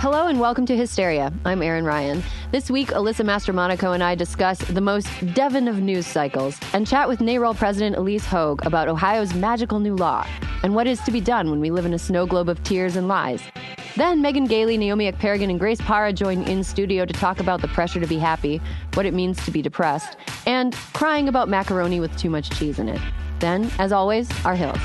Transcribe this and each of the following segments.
Hello and welcome to Hysteria. I'm Erin Ryan. This week, Alyssa Mastromonaco and I discuss the most Devin of news cycles and chat with NARAL President Ilyse Hogue about Ohio's magical new law and what is to be done when we live in a snow globe of tears and lies. Then Megan Gailey, Naomi Ekperigin, and Grace Parra join in studio to talk about the pressure to be happy, what it means to be depressed, and crying about macaroni with too much cheese in it. Then, as always, our hills.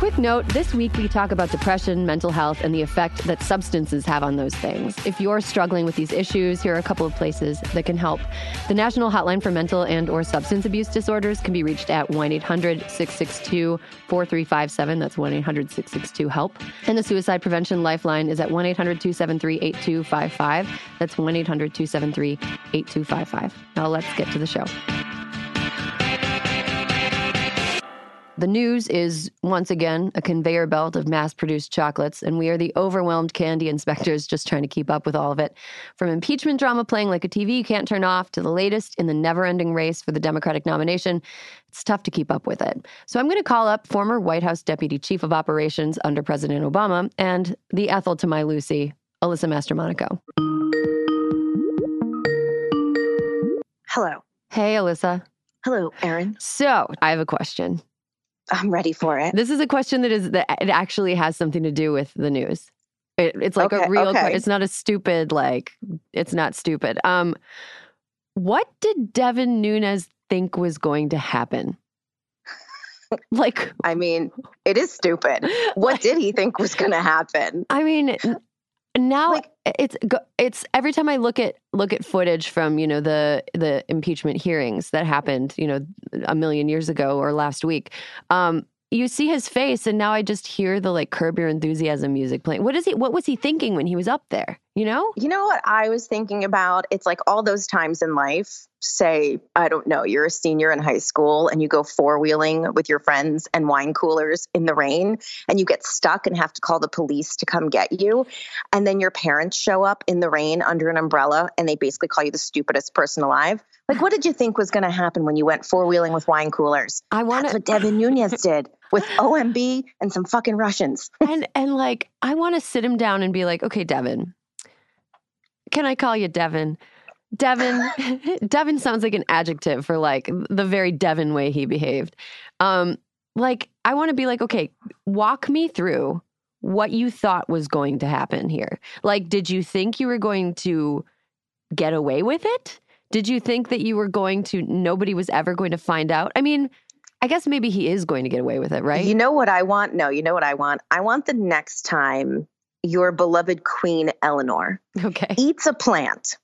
Quick note this week we talk about depression, mental health, and the effect that substances have on those things. If you're struggling with these issues, here are a couple of places that can help. The National Hotline for Mental and or Substance Abuse Disorders can be reached at 1-800-662-4357. That's 1-800-662-HELP. And the Suicide Prevention Lifeline is at 1-800-273-8255. That's 1-800-273-8255. Now let's get to the show. The news is once again a conveyor belt of mass produced chocolates, and we are the overwhelmed candy inspectors just trying to keep up with all of it. From impeachment drama playing like a TV you can't turn off to the latest in the never ending race for the Democratic nomination, it's tough to keep up with it. So I'm going to call up former White House Deputy Chief of Operations under President Obama and the Ethel to my Lucy, Alyssa Mastromonaco. Hello. Hey, Alyssa. Hello, Erin. So I have a question. I'm ready for it. This is a question that is that it actually has something to do with the news. It, it's like Okay, a real. okay. It's not a stupid like. It's not stupid. Um, what did Devin Nunes think was going to happen? like, I mean, it is stupid. What like- did he think was going to happen? I mean, now Like- it's it's every time I look at look at footage from you know the the impeachment hearings that happened you know a million years ago or last week. Um, you see his face, and now I just hear the like Curb Your Enthusiasm music playing. What is he? What was he thinking when he was up there? You know? You know what I was thinking about? It's like all those times in life, say, I don't know, you're a senior in high school and you go four wheeling with your friends and wine coolers in the rain and you get stuck and have to call the police to come get you. And then your parents show up in the rain under an umbrella and they basically call you the stupidest person alive. Like, what did you think was going to happen when you went four wheeling with wine coolers? I want That's what Devin Nunes did with OMB and some fucking Russians. and and like I want to sit him down and be like, okay, Devin, can I call you Devin? Devin, Devin sounds like an adjective for like the very Devin way he behaved. Um, like I want to be like, okay, walk me through what you thought was going to happen here. Like, did you think you were going to get away with it? Did you think that you were going to nobody was ever going to find out? I mean, I guess maybe he is going to get away with it, right? You know what I want? No, you know what I want? I want the next time your beloved Queen Eleanor okay. eats a plant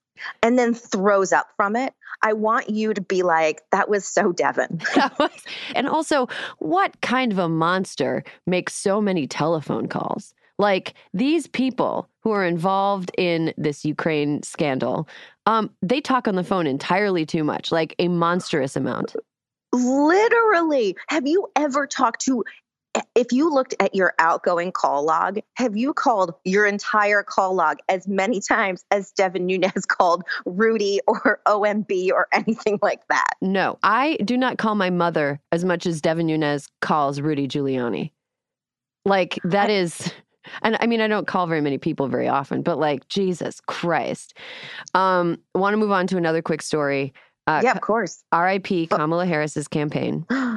and then throws up from it. I want you to be like, that was so Devin. And also, what kind of a monster makes so many telephone calls? Like these people who are involved in this Ukraine scandal, um, they talk on the phone entirely too much, like a monstrous amount. Literally. Have you ever talked to, if you looked at your outgoing call log, have you called your entire call log as many times as Devin Nunes called Rudy or OMB or anything like that? No, I do not call my mother as much as Devin Nunes calls Rudy Giuliani. Like that is, and I mean, I don't call very many people very often, but like Jesus Christ. Um, want to move on to another quick story. Uh, yeah, of course. R.I.P. Kamala Harris's campaign.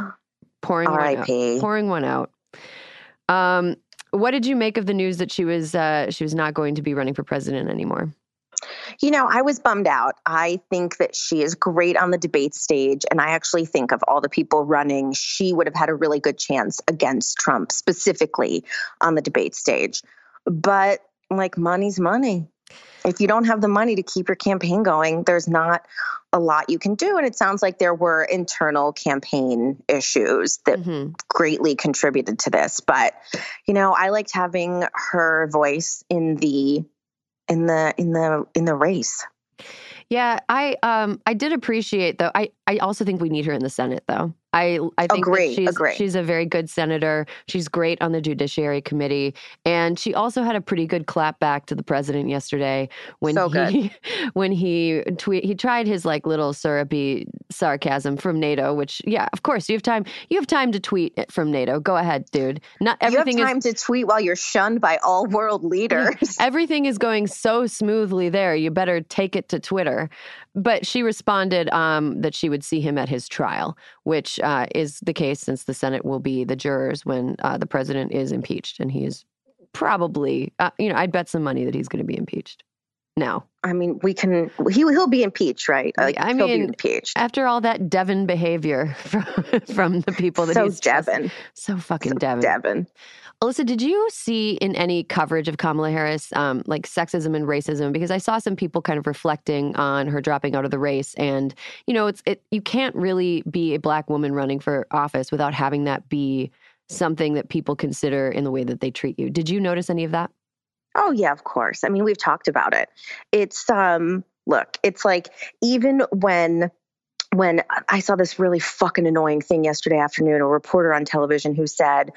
Pouring one out. Pouring one out. Um, what did you make of the news that she was uh, she was not going to be running for president anymore? You know, I was bummed out. I think that she is great on the debate stage. And I actually think of all the people running, she would have had a really good chance against Trump, specifically on the debate stage. But like, money's money. If you don't have the money to keep your campaign going, there's not a lot you can do. And it sounds like there were internal campaign issues that Mhm. greatly contributed to this. But, you know, I liked having her voice in the in the in the in the race. Yeah, I um I did appreciate though. I I also think we need her in the Senate though. I I think Agree, she's agree. she's a very good senator. She's great on the Judiciary Committee, and she also had a pretty good clap back to the president yesterday when So he when he tweet he tried his like little syrupy sarcasm from NATO. Which yeah, of course you have time. You have time to tweet from NATO. Go ahead, dude. Not everything you have time to tweet while you're shunned by all world leaders. Everything is going so smoothly there. You better take it to Twitter. But she responded um, that she would see him at his trial, which uh, is the case since the Senate will be the jurors when uh, the president is impeached. And he is probably, uh, you know, I'd bet some money that he's going to be impeached. Now, I mean, we can. He he'll be impeached, right? Like, I he'll be mean, impeached. after all that Devin behavior from, from the people that So he's just- Devin, so fucking so Devin. Devin. Alyssa, did you see in any coverage of Kamala Harris um, like sexism and racism? Because I saw some people kind of reflecting on her dropping out of the race, and you know, it's it you can't really be a black woman running for office without having that be something that people consider in the way that they treat you. Did you notice any of that? Oh yeah, of course. I mean, we've talked about it. It's um look, it's like even when when I saw this really fucking annoying thing yesterday afternoon, a reporter on television who said,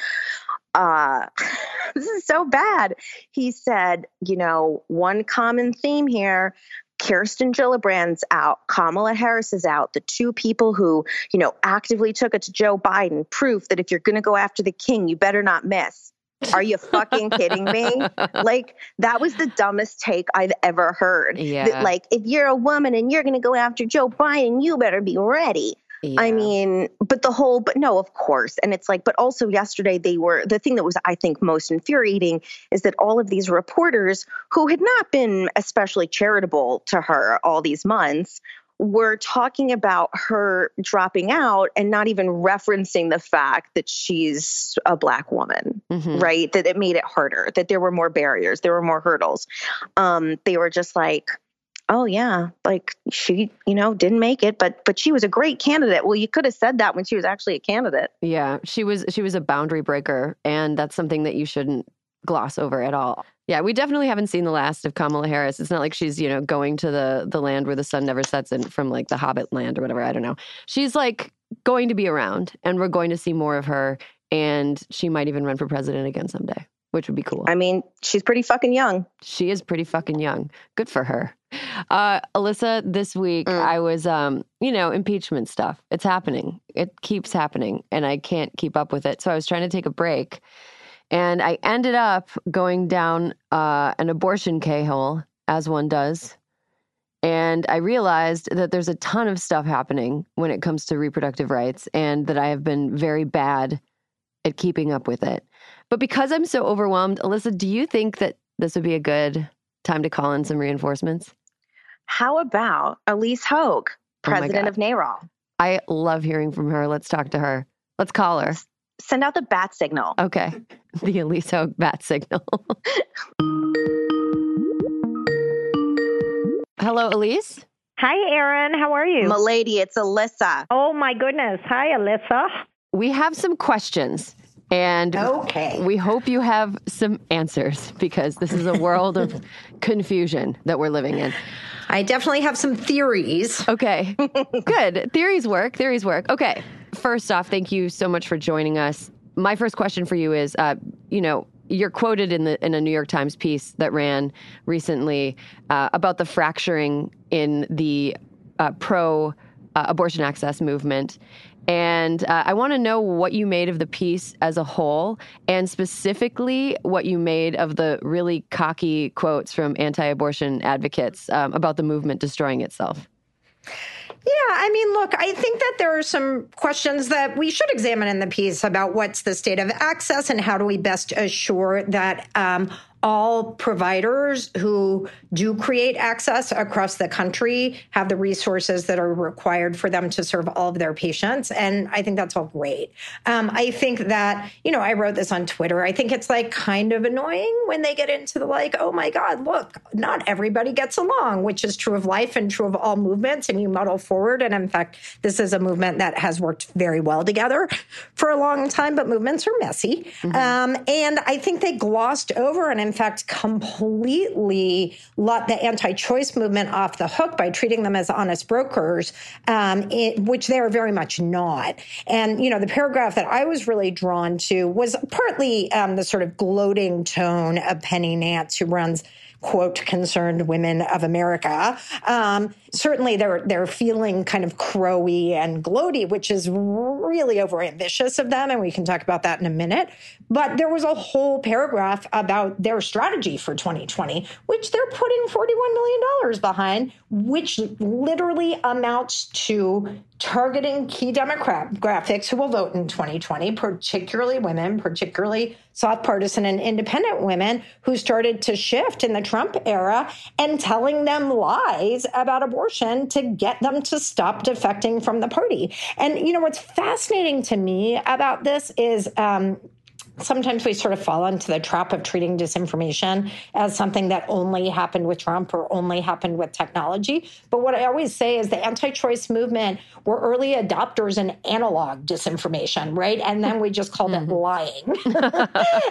uh this is so bad. He said, you know, one common theme here Kirsten Gillibrand's out, Kamala Harris is out. The two people who, you know, actively took it to Joe Biden, proof that if you're going to go after the king, you better not miss. Are you fucking kidding me? like that was the dumbest take I've ever heard. Yeah. That like if you're a woman and you're going to go after Joe Biden, you better be ready. I mean, but the whole, but no, of course. And it's like, but also yesterday they were, the thing that was, I think, most infuriating is that all of these reporters who had not been especially charitable to her all these months were talking about her dropping out and not even referencing the fact that she's a black woman Mhm. right? That it made it harder, that there were more barriers, there were more hurdles. Um, they were just like, oh yeah, like she, you know, didn't make it, but but she was a great candidate. Well, you could have said that when she was actually a candidate. Yeah, she was she was a boundary breaker, and that's something that you shouldn't gloss over at all. Yeah, we definitely haven't seen the last of Kamala Harris. It's not like she's you know going to the the land where the sun never sets in from like the Hobbit land or whatever. I don't know. She's like going to be around, and we're going to see more of her, and she might even run for president again someday, which would be cool. I mean, she's pretty fucking young. She is pretty fucking young. Good for her. Uh, Alyssa, this week Mm. I was, um, you know, impeachment stuff. It's happening. It keeps happening, and I can't keep up with it. So I was trying to take a break, and I ended up going down uh, an abortion K hole, as one does. And I realized that there's a ton of stuff happening when it comes to reproductive rights, and that I have been very bad at keeping up with it. But because I'm so overwhelmed, Alyssa, do you think that this would be a good time to call in some reinforcements? How about Ilyse Hogue, Oh president God. of NARAL? I love hearing from her. Let's talk to her. Let's call her. Send out the bat signal. Okay. The Ilyse Hogue bat signal. Hello, Ilyse. Hi, Erin. How are you? Milady, it's Alyssa. oh, my goodness. Hi, Alyssa. We have some questions and Okay. we hope you have some answers because this is a world of confusion that we're living in. I definitely have some theories. Okay. Good. Theories work. Theories work. Okay. First off, thank you so much for joining us. My first question for you is, uh, you know, you're quoted in the in a New York Times piece that ran recently uh, about the fracturing in the uh, pro uh, abortion access movement. And uh, I want to know what you made of the piece as a whole, and specifically what you made of the really cocky quotes from anti abortion advocates um, about the movement destroying itself. Yeah, I mean, look, I think that there are some questions that we should examine in the piece about what's the state of access and how do we best assure that um, all providers who do create access across the country have the resources that are required for them to serve all of their patients. And I think that's all great. Um, I think that, you know, I wrote this on Twitter. I think it's like kind of annoying when they get into the like, oh my God, look, not everybody gets along, which is true of life and true of all movements. And you muddle forward. And in fact, this is a movement that has worked very well together for a long time, but movements are messy. Mm-hmm. Um, and I think they glossed over and, in fact, completely let the anti choice movement off the hook by treating them as honest brokers, um, it, which they are very much not. And, you know, the paragraph that I was really drawn to was partly um, the sort of gloating tone of Penny Nance, who runs quote concerned women of America. Um, certainly, they're they're feeling kind of crowy and gloaty, which is really overambitious of them, and we can talk about that in a minute. But there was a whole paragraph about their strategy for 2020, which they're putting 41 million dollars behind, which literally amounts to targeting key demographics who will vote in 2020, particularly women, particularly soft partisan and independent women who started to shift in the Trump era and telling them lies about abortion to get them to stop defecting from the party. And, you know, what's fascinating to me about this is, um, sometimes we sort of fall into the trap of treating disinformation as something that only happened with Trump or only happened with technology. But what I always say is the anti choice movement were early adopters in analog disinformation, right? And then we just called mm-hmm. it lying.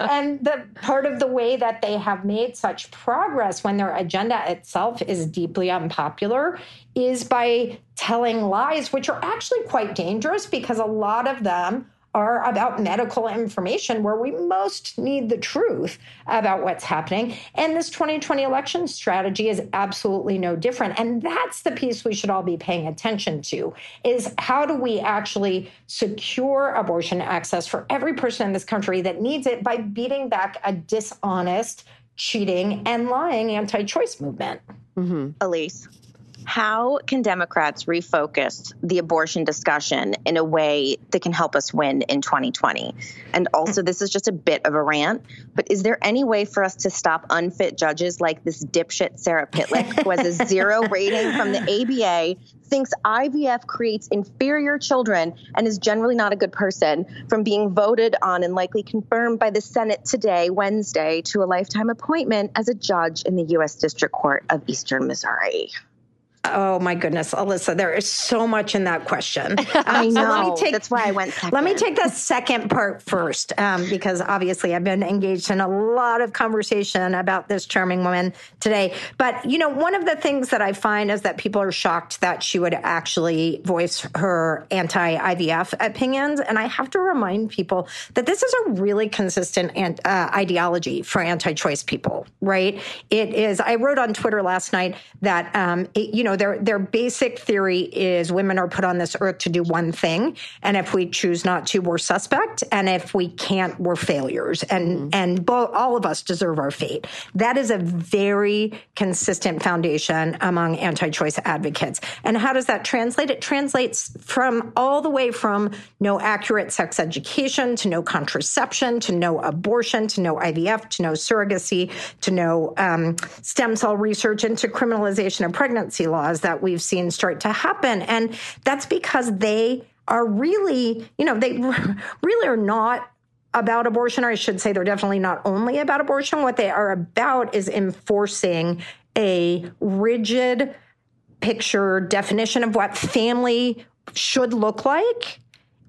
and the part of the way that they have made such progress when their agenda itself is deeply unpopular is by telling lies, which are actually quite dangerous because a lot of them are about medical information where we most need the truth about what's happening. And this 2020 election strategy is absolutely no different. And that's the piece we should all be paying attention to is how do we actually secure abortion access for every person in this country that needs it by beating back a dishonest, cheating, and lying anti-choice movement. Mm-hmm. Ilyse how can Democrats refocus the abortion discussion in a way that can help us win in 2020? And also, this is just a bit of a rant, but is there any way for us to stop unfit judges like this dipshit Sarah Pitlyk, who has a zero rating from the ABA, thinks IVF creates inferior children, and is generally not a good person, from being voted on and likely confirmed by the Senate today, Wednesday, to a lifetime appointment as a judge in the U.S. District Court of Eastern Missouri? Oh my goodness, Alyssa, there is so much in that question. I know. So let me take, That's why I went second. Let me take the second part first, um, because obviously I've been engaged in a lot of conversation about this charming woman today. But, you know, one of the things that I find is that people are shocked that she would actually voice her anti IVF opinions. And I have to remind people that this is a really consistent uh, ideology for anti choice people, right? It is, I wrote on Twitter last night that, um, it, you know, their their basic theory is women are put on this earth to do one thing, and if we choose not to, we're suspect, and if we can't, we're failures, and mm-hmm. and bo- all of us deserve our fate. That is a very consistent foundation among anti-choice advocates. And how does that translate? It translates from all the way from no accurate sex education to no contraception to no abortion to no IVF to no surrogacy to no um, stem cell research into criminalization of pregnancy laws laws that we've seen start to happen. And that's because they are really, you know, they really are not about abortion, or I should say, they're definitely not only about abortion. What they are about is enforcing a rigid picture definition of what family should look like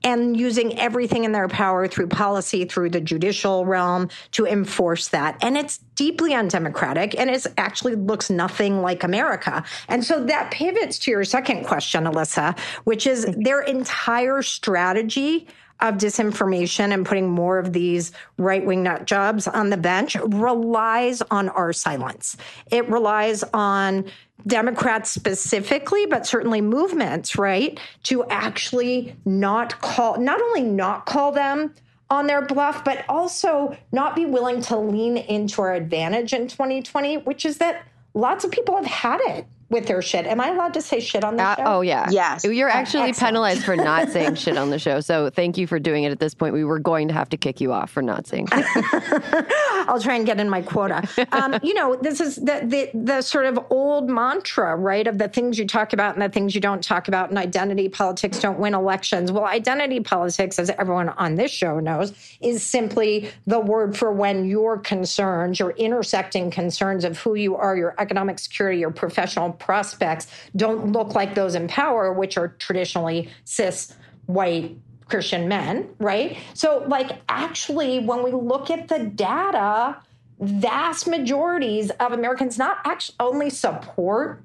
and using everything in their power through policy, through the judicial realm to enforce that. And it's deeply undemocratic and it actually looks nothing like America. And so that pivots to your second question, Alyssa, which is mm-hmm. their entire strategy of disinformation and putting more of these right wing nut jobs on the bench relies on our silence. It relies on Democrats specifically, but certainly movements, right, to actually not call, not only not call them on their bluff, but also not be willing to lean into our advantage in 2020, which is that lots of people have had it with their shit. Am I allowed to say shit on the uh, show? Oh yeah. Yes. You're actually Excellent. penalized for not saying shit on the show. So thank you for doing it at this point. We were going to have to kick you off for not saying I'll try and get in my quota. Um, you know, this is the, the the sort of old mantra, right? Of the things you talk about and the things you don't talk about and identity politics don't win elections. Well, identity politics, as everyone on this show knows, is simply the word for when your concerns, your intersecting concerns of who you are, your economic security, your professional prospects don't look like those in power, which are traditionally cis white Christian men, right? So, like, actually, when we look at the data, vast majorities of Americans not actually only support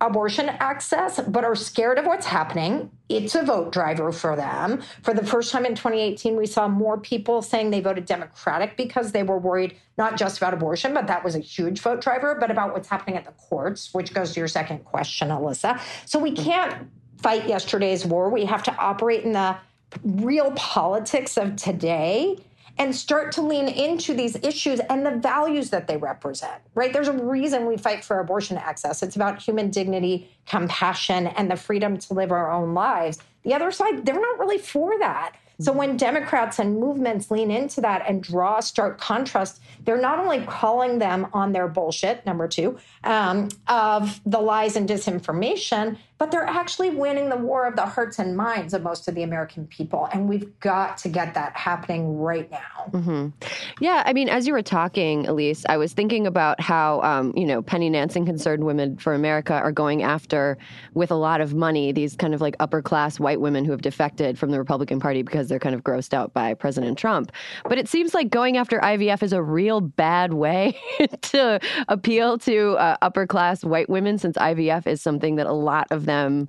abortion access, but are scared of what's happening. It's a vote driver for them. For the first time in 2018, we saw more people saying they voted Democratic because they were worried not just about abortion, but that was a huge vote driver, but about what's happening at the courts, which goes to your second question, Alyssa. So we can't fight yesterday's war. We have to operate in the real politics of today and start to lean into these issues and the values that they represent, right? There's a reason we fight for abortion access. It's about human dignity, compassion, and the freedom to live our own lives. The other side, they're not really for that. So when Democrats and movements lean into that and draw stark contrast, they're not only calling them on their bullshit, number two, um, of the lies and disinformation, but they're actually winning the war of the hearts and minds of most of the American people. And we've got to get that happening right now. Mm-hmm. Yeah. I mean, as you were talking, Ilyse, I was thinking about how, um, you know, Penny Nansen Concerned Women for America are going after, with a lot of money, these kind of like upper class white women who have defected from the Republican Party because they're kind of grossed out by President Trump. But it seems like going after IVF is a real bad way to appeal to uh, upper class white women since IVF is something that a lot of them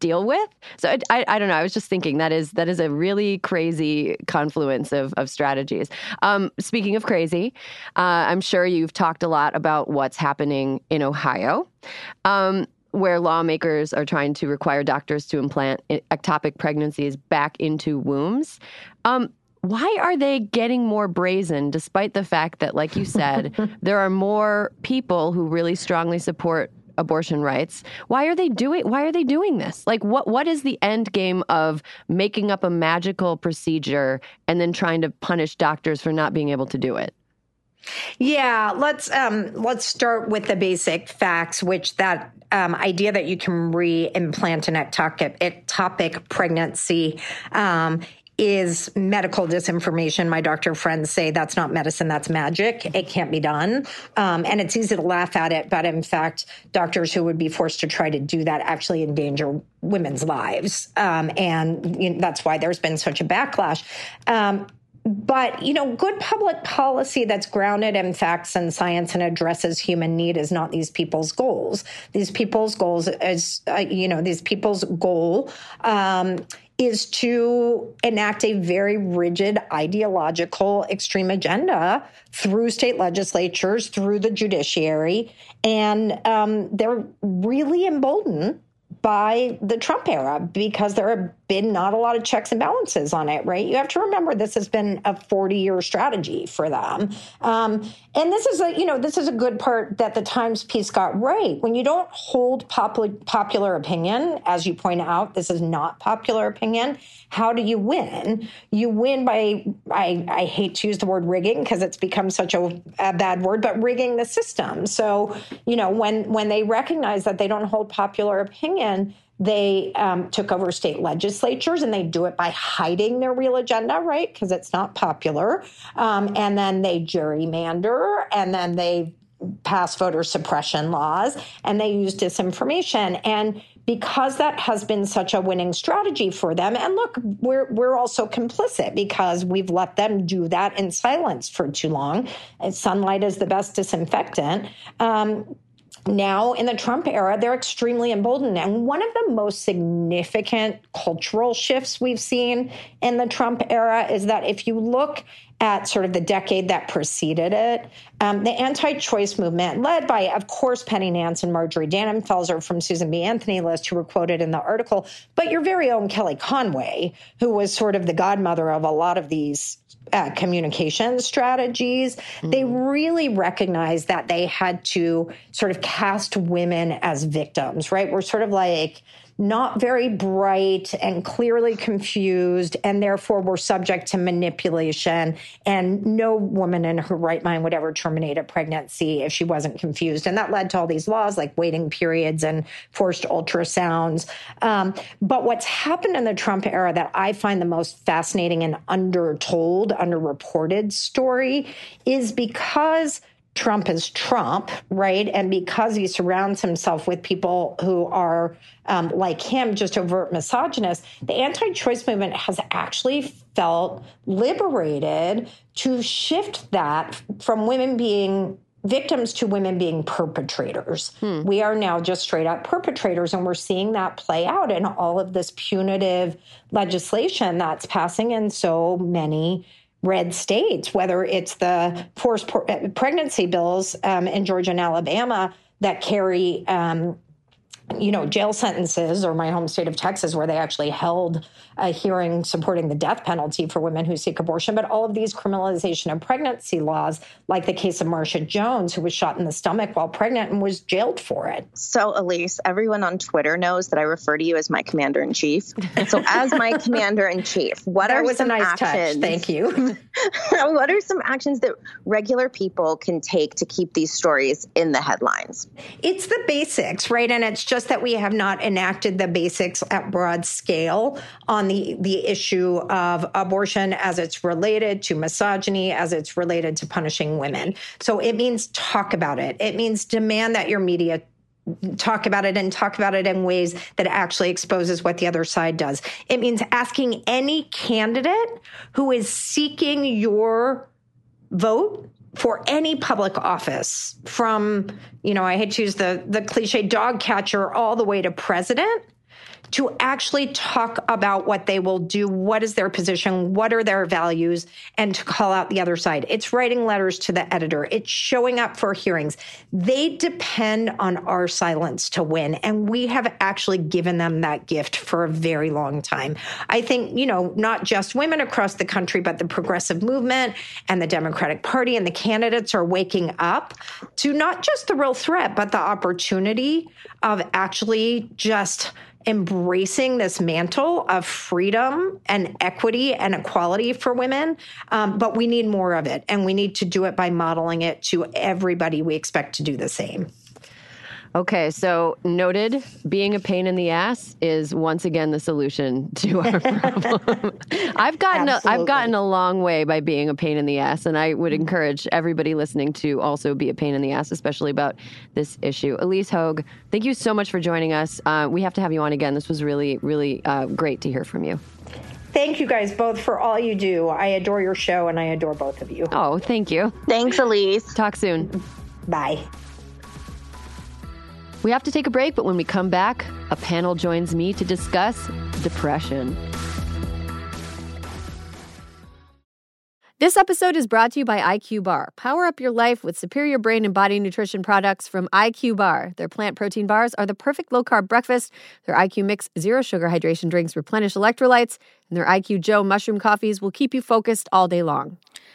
deal with. So I, I don't know. I was just thinking that is that is a really crazy confluence of, of strategies. Um, speaking of crazy, uh, I'm sure you've talked a lot about what's happening in Ohio. Um, where lawmakers are trying to require doctors to implant ectopic pregnancies back into wombs. Um, why are they getting more brazen despite the fact that, like you said, there are more people who really strongly support abortion rights. Why are they doing why are they doing this? Like what what is the end game of making up a magical procedure and then trying to punish doctors for not being able to do it? Yeah, let's um, let's start with the basic facts, which that um, idea that you can re-implant an ectopic, ectopic pregnancy um, is medical disinformation. My doctor friends say that's not medicine, that's magic. It can't be done. Um, and it's easy to laugh at it, but in fact, doctors who would be forced to try to do that actually endanger women's lives. Um, and you know, that's why there's been such a backlash. Um, but you know good public policy that's grounded in facts and science and addresses human need is not these people's goals these people's goals is uh, you know these people's goal um, is to enact a very rigid ideological extreme agenda through state legislatures, through the judiciary. And um, they're really emboldened by the Trump era because have been not a lot of checks and balances on it, right? You have to remember this has been a 40 year strategy for them. Um, and this is a, you know, this is a good part that the Times piece got right. When you don't hold pop- popular opinion, as you point out, this is not popular opinion. How do you win? You win by, I, I hate to use the word rigging because it's become such a, a bad word, but rigging the system. So, you know, when, when they recognize that they don't hold popular opinion, they um, took over state legislatures and they do it by hiding their real agenda, right? Because it's not popular. Um, and then they gerrymander and then they pass voter suppression laws and they use disinformation. And because that has been such a winning strategy for them, and look, we're we're also complicit because we've let them do that in silence for too long. And sunlight is the best disinfectant. Um, now in the Trump era, they're extremely emboldened. And one of the most significant cultural shifts we've seen in the Trump era is that if you look at sort of the decade that preceded it, um, the anti choice movement, led by, of course, Penny Nance and Marjorie Dannenfelser from Susan B. Anthony list, who were quoted in the article, but your very own Kelly Conway, who was sort of the godmother of a lot of these uh, communication strategies, mm-hmm. they really recognized that they had to sort of cast women as victims, right? We're sort of like, not very bright and clearly confused, and therefore were subject to manipulation. And no woman in her right mind would ever terminate a pregnancy if she wasn't confused. And that led to all these laws like waiting periods and forced ultrasounds. Um, but what's happened in the Trump era that I find the most fascinating and undertold, underreported story is because Trump is Trump, right? And because he surrounds himself with people who are um, like him, just overt misogynists, the anti choice movement has actually felt liberated to shift that from women being victims to women being perpetrators. Hmm. We are now just straight up perpetrators, and we're seeing that play out in all of this punitive legislation that's passing in so many red states, whether it's the forced pregnancy bills um, in Georgia and Alabama that carry um, you know, jail sentences, or my home state of Texas, where they actually held a hearing supporting the death penalty for women who seek abortion, but all of these criminalization of pregnancy laws, like the case of Marshae Jones, who was shot in the stomach while pregnant and was jailed for it. So, Ilyse, everyone on Twitter knows that I refer to you as my commander in chief. So, as my commander in chief, what that are was some a nice actions? Touch. Thank you. what are some actions that regular people can take to keep these stories in the headlines? It's the basics, right? And it's just that we have not enacted the basics at broad scale on the, the issue of abortion as it's related to misogyny, as it's related to punishing women. So it means talk about it. It means demand that your media talk about it and talk about it in ways that actually exposes what the other side does. It means asking any candidate who is seeking your vote for any public office from you know i hate to use the the cliche dog catcher all the way to president to actually talk about what they will do, what is their position, what are their values, and to call out the other side. It's writing letters to the editor, it's showing up for hearings. They depend on our silence to win. And we have actually given them that gift for a very long time. I think, you know, not just women across the country, but the progressive movement and the Democratic Party and the candidates are waking up to not just the real threat, but the opportunity of actually just embracing this mantle of freedom and equity and equality for women. Um, but we need more of it, and we need to do it by modeling it to everybody we expect to do the same. Okay, so noted, being a pain in the ass is once again the solution to our problem. I've gotten a, I've gotten a long way by being a pain in the ass, and I would encourage everybody listening to also be a pain in the ass, especially about this issue. Ilyse Hogue, thank you so much for joining us. Uh, we have to have you on again. This was really, really uh, great to hear from you. Thank you guys both for all you do. I adore your show, and I adore both of you. Oh, thank you. Thanks, Ilyse. Talk soon. Bye. We have to take a break, but when we come back, a panel joins me to discuss depression. This episode is brought to you by IQ Bar. Power up your life with superior brain and body nutrition products from IQ Bar. Their plant protein bars are the perfect low carb breakfast. Their IQ Mix zero sugar hydration drinks replenish electrolytes, and their IQ Joe mushroom coffees will keep you focused all day long.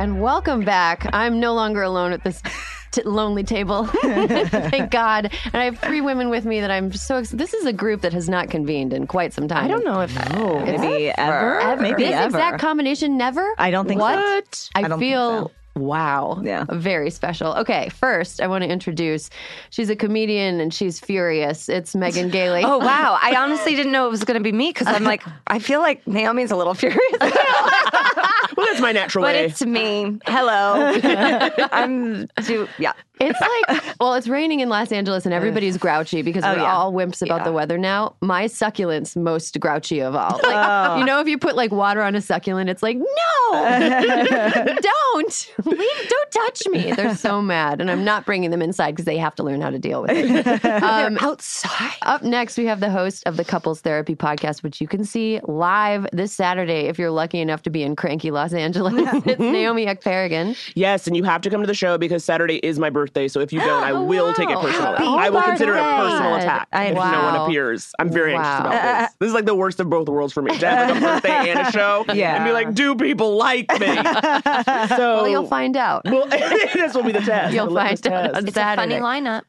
And welcome back. I'm no longer alone at this t- lonely table. Thank God. And I have three women with me that I'm so ex- This is a group that has not convened in quite some time. I don't know if maybe ever, maybe this ever. exact combination never? I don't think what? so. I, I don't think feel so. Wow. Yeah. Very special. Okay, first I want to introduce she's a comedian and she's furious. It's Megan Gailey. Oh wow! I honestly didn't know it was going to be me because I'm like, I feel like Naomi's a little furious, Well, that's my natural but way. But it's me. Hello, I'm do yeah. It's like, well, it's raining in Los Angeles and everybody's grouchy because oh, we're yeah. all wimps about Yeah. the weather now. My succulent's most grouchy of all. Like, oh. you know, if you put like water on a succulent, it's like, no, don't, leave, don't touch me. They're so mad, and I'm not bringing them inside because they have to learn how to deal with it. Um, Outside. up next, we have the host of the Couples Therapy Podcast, which you can see live this Saturday if you're lucky enough to be in cranky Los Angeles. it's Naomi Ekperigin. Yes, and you have to come to the show because Saturday is my birthday. So if you don't, I Oh, will take it wow. personally. I will consider it a personal attack I- if no one appears. I'm very anxious about this. This is like the worst of both worlds for me. To have like a birthday and a show, Yeah. and be like, do people like me? so Well, you'll find out. Well, this will be the test. You'll the litmus find out test. It's a funny lineup.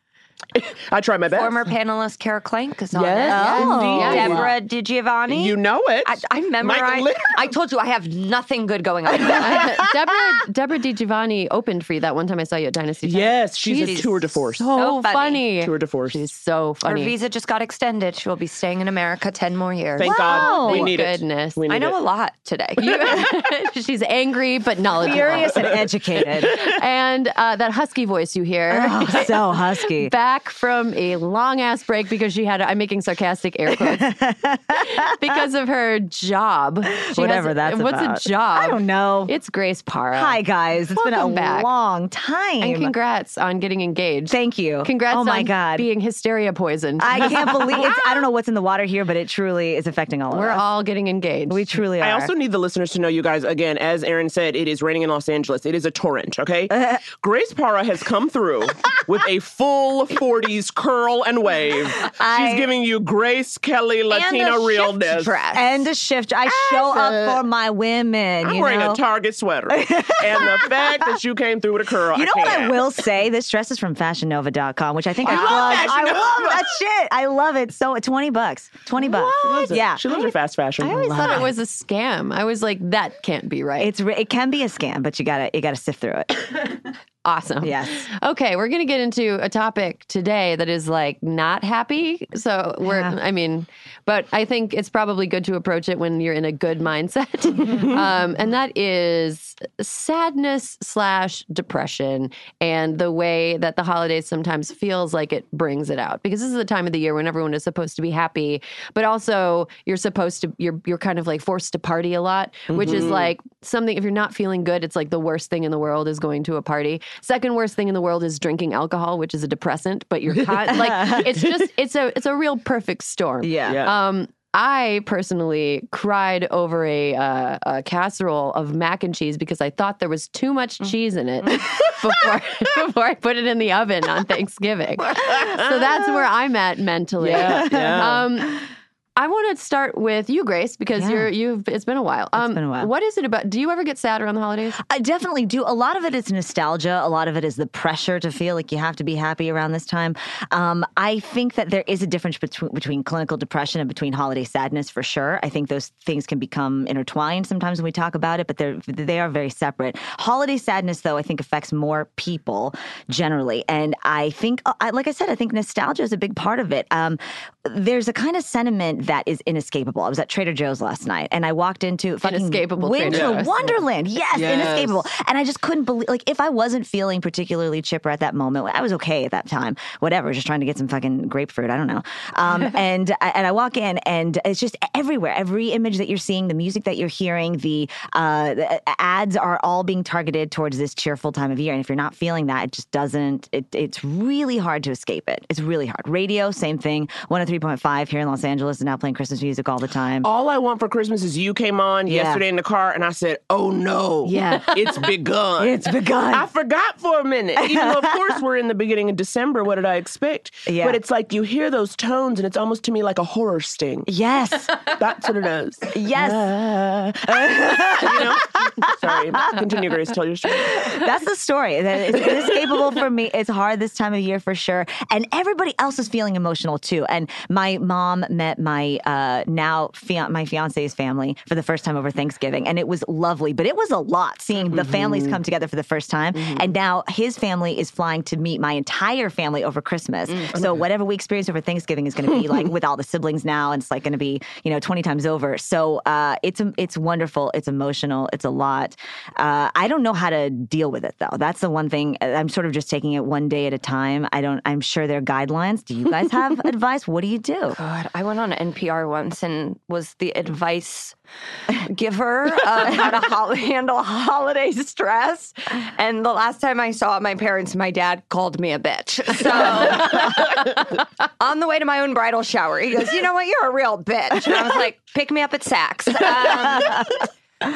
I try my best. Former panelist Kara Klenk is on Yes, it. indeed. Yeah. Deborah DiGiovanni. you know it. I, I memorize. Litter. I told you I have nothing good going on. Deborah Deborah DiGiovanni opened for you that one time I saw you at Dynasty. Yes, she's, a tour de force. So, So funny. funny. tour de force. She's so funny. Her visa just got extended. She will be staying in America ten more years. Thank God. We Thank need goodness. it. We need I know it. a lot today. She's angry but knowledgeable. Furious and educated. And uh, that husky voice you hear. oh, so husky. Back from a long ass break because she had, I'm making sarcastic air quotes, because of her job. She Whatever has, that's What's about. a job? I don't know. It's Grace Parra. Hi guys, it's been a back. long time. And congrats on getting engaged. Thank you. Congrats Oh my on god. being hysteria poisoned. I can't believe it's, I don't know what's in the water here, but it truly is affecting all of us. We're all getting engaged. we truly are. I also need the listeners to know, you guys, again, as Erin said, it is raining in Los Angeles. It is a torrent, okay? Grace Parra has come through with a full 40s curl and wave. I- She's giving you Grace Kelly Latina and a realness. shift dress. and a shift. I show up for my women. I'm you wearing know? a Target sweater. and the fact that you came through with a curl, You know I what I will say? This dress is from fashionnova.com, which I think I, I love love. I love that shit. I love it. So 20 bucks. 20 bucks. She loves it. Yeah. She loves her fast fashion. I always thought it was a scam. I was like, that can't be right. It's it can be a scam, but you gotta you gotta sift through it. awesome. Yes. Okay, we're going to get into a topic today that is like not happy. So we're, Yeah. I mean, but I think it's probably good to approach it when you're in a good mindset. um, and that is sadness slash depression and the way that the holidays sometimes feels like it brings it out. Because this is the time of the year when everyone is supposed to be happy, but also you're supposed to, you're, you're kind of like forced to party a lot, which is like something, if you're not feeling good, it's like the worst thing in the world is going to a party. Second worst thing in the world is drinking alcohol, which is a depressant, but you're con- like, it's just, it's a, it's a real perfect storm. Yeah. Yeah. Um, I personally cried over a, uh, a casserole of mac and cheese because I thought there was too much cheese in it before before I put it in the oven on Thanksgiving. so that's where I'm at mentally. Yeah, yeah. Um, I want to start with you, Grace, because Yeah. you're you've. It's been a while. Um, been a while. What is it about? Do you ever get sad around the holidays? I definitely do. A lot of it is nostalgia. A lot of it is the pressure to feel like you have to be happy around this time. Um, I think that there is a difference between between clinical depression and between holiday sadness for sure. I think those things can become intertwined sometimes when we talk about it, but they're they are very separate. Holiday sadness, though, I think affects more people generally, and I think, uh, I, like I said, I think nostalgia is a big part of it. Um, there's a kind of sentiment that is inescapable. I was at Trader Joe's last night, and I walked into fucking Inescapable Winter Joe's. Wonderland. Yes, Yes. inescapable. And I just couldn't believe, like, if I wasn't feeling particularly chipper at that moment, I was okay at that time. Whatever, just trying to get some fucking grapefruit. I don't know. Um, and I- and I walk in, and it's just everywhere. Every image that you're seeing, the music that you're hearing, the, uh, the ads are all being targeted towards this cheerful time of year. And if you're not feeling that, it just doesn't. It, it's really hard to escape it. It's really hard. Radio, same thing. 103.5 here in Los Angeles is now playing Christmas music all the time. All I want for Christmas is you came on Yeah. yesterday in the car, and I said, "Oh no, Yeah. it's begun. It's begun. I forgot for a minute. Even though, of course, we're in the beginning of December. What did I expect? Yeah. But it's like you hear those tones, and it's almost to me like a horror sting. Yes. That's what it is. Yes. you know? Sorry. Continue, Grace. Tell your story. That's the story. It's inescapable for me. It's hard this time of year for sure. And everybody else is feeling emotional too. And my mom met my uh, now fian- my fiance's family for the first time over Thanksgiving, and it was lovely. But it was a lot seeing the families come together for the first time. And now his family is flying to meet my entire family over Christmas. So whatever we experience over Thanksgiving is going to be like with all the siblings now, and it's like going to be you know twenty times over. So uh, it's it's wonderful. It's emotional. It's a lot. Uh, I don't know how to deal with it though. That's the one thing. uh, I'm sort of just taking it one day at a time. I don't. I'm sure there are guidelines. Do you guys have advice? What do you do? God, I went on NPR once and was the advice giver of how to hol- handle holiday stress. And the last time I saw my parents, my dad called me a bitch. So on the way to my own bridal shower, he goes, "You know what? You're a real bitch." And I was like, "Pick me up at Saks." Um,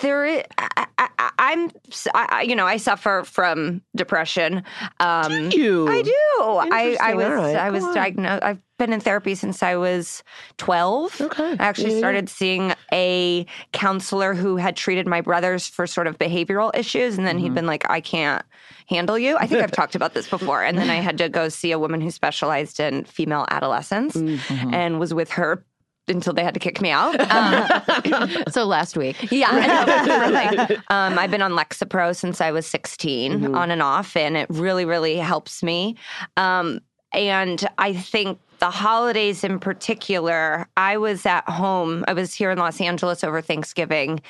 there is, I, I, I- I'm, I, you know, I suffer from depression. Um, you? I do. I, I was, right. I was on. diagnosed. I've been in therapy since I was 12. Okay. I actually Yeah, yeah. started seeing a counselor who had treated my brothers for sort of behavioral issues. And then Mm-hmm. he'd been like, I can't handle you. I think I've talked about this before. And then I had to go see a woman who specialized in female adolescence Mm-hmm. and was with her until they had to kick me out. Um, So last week. yeah, I know, really. Um, I've been on Lexapro since I was 16, Mm-hmm. on and off, and it really, really helps me. Um, and I think the holidays in particular, I was at home. I was here in Los Angeles over Thanksgiving,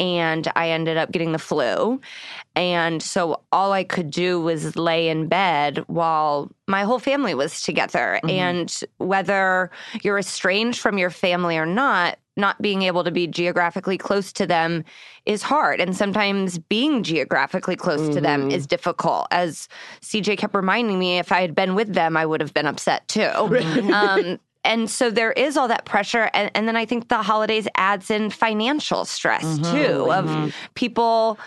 and I ended up getting the flu. And so all I could do was lay in bed while my whole family was together. Mm-hmm. And whether you're estranged from your family or not, not being able to be geographically close to them is hard. And sometimes being geographically close to them mm-hmm. is difficult. As CJ kept reminding me, if I had been with them, I would have been upset too. um, and so there is all that pressure. And, and then I think the holidays adds in financial stress mm-hmm. too of mm-hmm. people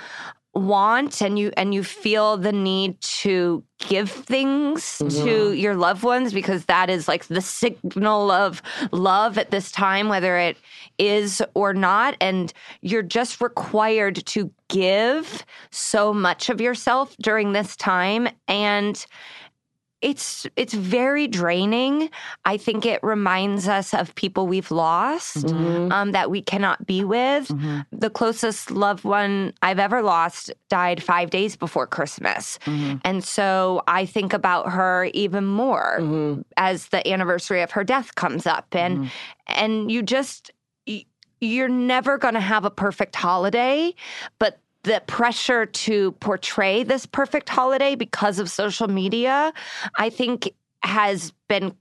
want and you and you feel the need to give things to your loved ones because that is like the signal of love at this time whether it is or not. And you're just required to give so much of yourself during this time. And it's it's very draining. I think it reminds us of people we've lost mm-hmm. um, that we cannot be with. Mm-hmm. The closest loved one I've ever lost died five days before Christmas, mm-hmm. and so I think about her even more as the anniversary of her death comes up, and and you just you're never going to have a perfect holiday, but the pressure to portray this perfect holiday because of social media, I think has been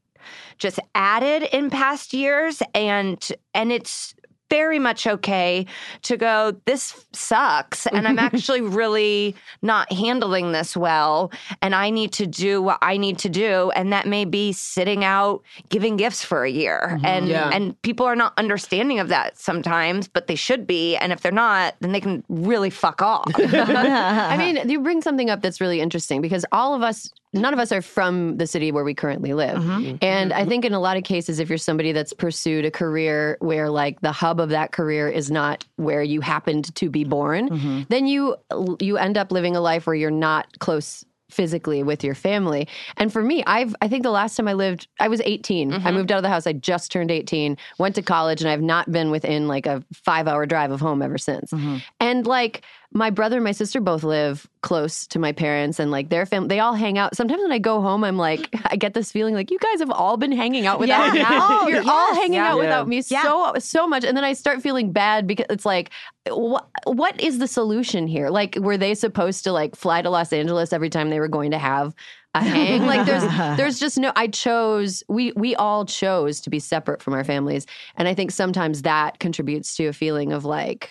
just added in past years. And and it's very much okay to go this sucks and i'm actually really not handling this well and i need to do what i need to do and that may be sitting out giving gifts for a year mm-hmm. and Yeah. and people are not understanding of that sometimes but they should be and if they're not then they can really fuck off I mean, you bring something up that's really interesting because all of us none of us are from the city where we currently live. Mm-hmm. And I think in a lot of cases, if you're somebody that's pursued a career where like the hub of that career is not where you happened to be born, Mm-hmm. then you you end up living a life where you're not close physically with your family. And for me, I've I think the last time I lived, I was 18. I moved out of the house. I just turned 18, went to college, and I've not been within like a five hour drive of home ever since. And like my brother and my sister both live close to my parents and like their family they all hang out. Sometimes when I go home, I'm like, I get this feeling like you guys have all been hanging out without me. Oh, You're all hanging Yeah. out Yeah. without me Yeah. so so much. And then I start feeling bad because it's like what what is the solution here? Like were they supposed to like fly to Los Angeles every time they were going to have a hang? like there's there's just no I chose we we all chose to be separate from our families. And I think sometimes that contributes to a feeling of like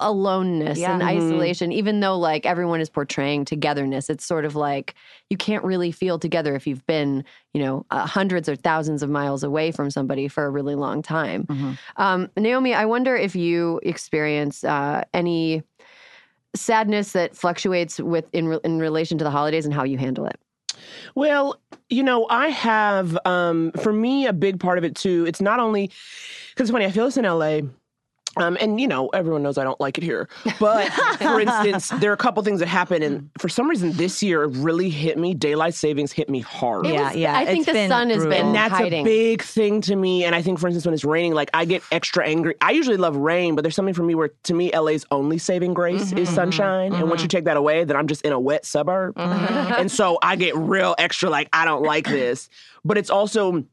aloneness Yeah. and Mhm. isolation, even though like everyone is portraying togetherness. It's sort of like you can't really feel together if you've been, you know, uh, hundreds or thousands of miles away from somebody for a really long time. Um, Naomi, I wonder if you experience uh, any sadness that fluctuates with in re- in relation to the holidays and how you handle it. Well, you know, I have um for me a big part of it too. It's not only because it's funny, I feel this in LA. Um, and you know, everyone knows I don't like it here. But for instance, there are a couple things that happen, and for some reason this year it really hit me. Daylight savings hit me hard. It was- I think the sun has been and that's hiding. a big thing to me. And I think, for instance, when it's raining, like I get extra angry. I usually love rain, but there's something for me where, to me, LA's only saving grace is sunshine. And once you take that away, then I'm just in a wet suburb. and so I get real extra, like I don't like this. But it's also.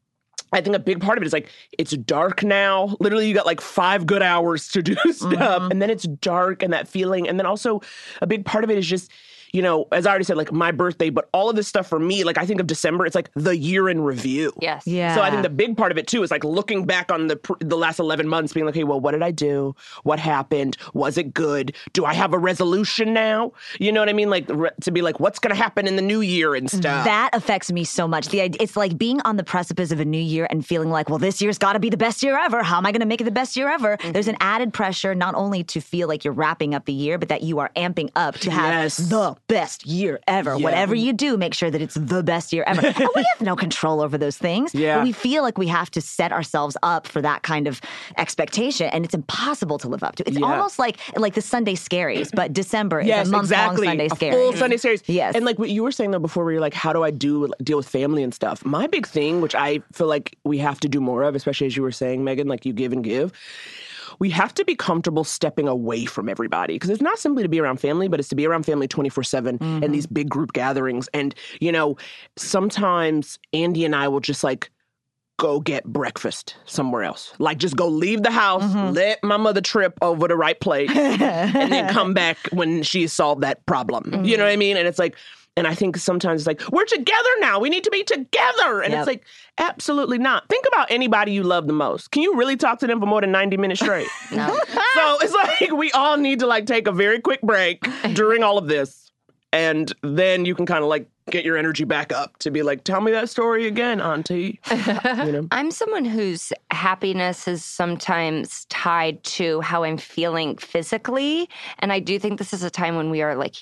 I think a big part of it is like it's dark now. Literally, you got like five good hours to do stuff, mm-hmm. and then it's dark, and that feeling. And then also, a big part of it is just, you know, as I already said, like my birthday, but all of this stuff for me, like I think of December, it's like the year in review. Yes. Yeah. So I think the big part of it too is like looking back on the pr- the last eleven months, being like, okay, well, what did I do? What happened? Was it good? Do I have a resolution now? You know what I mean? Like re- to be like, what's going to happen in the new year and stuff. That affects me so much. The idea, it's like being on the precipice of a new year and feeling like, well, this year's got to be the best year ever. How am I going to make it the best year ever? There's mm-hmm. an added pressure not only to feel like you're wrapping up the year, but that you are amping up to have Yes. the best year ever. Yeah. Whatever you do, make sure that it's the best year ever. and we have no control over those things. Yeah. But we feel like we have to set ourselves up for that kind of expectation, and it's impossible to live up to. It's Yeah. almost like like the Sunday scaries, but December yes, is a month exactly. long Sunday scary. full Sunday scaries. Yes. and like what you were saying though before, where you're like, how do I do deal with family and stuff? My big thing, which I feel like we have to do more of, especially as you were saying, Megan, like you give and give. We have to be comfortable stepping away from everybody because it's not simply to be around family, but it's to be around family 24 7 and these mm-hmm. big group gatherings. And, you know, sometimes Andy and I will just like go get breakfast somewhere else. Like just go leave the house, mm-hmm. let my mother trip over the right place, and then come back when she solved that problem. You know mm-hmm. what I mean? And it's like, and I think sometimes it's like, we're together now. We need to be together. And Yep. it's like, absolutely not. Think about anybody you love the most. Can you really talk to them for more than 90 minutes straight? No. so it's like we all need to like take a very quick break during all of this. And then you can kind of like get your energy back up to be like, tell me that story again, Auntie. you know? I'm someone whose happiness is sometimes tied to how I'm feeling physically. And I do think this is a time when we are like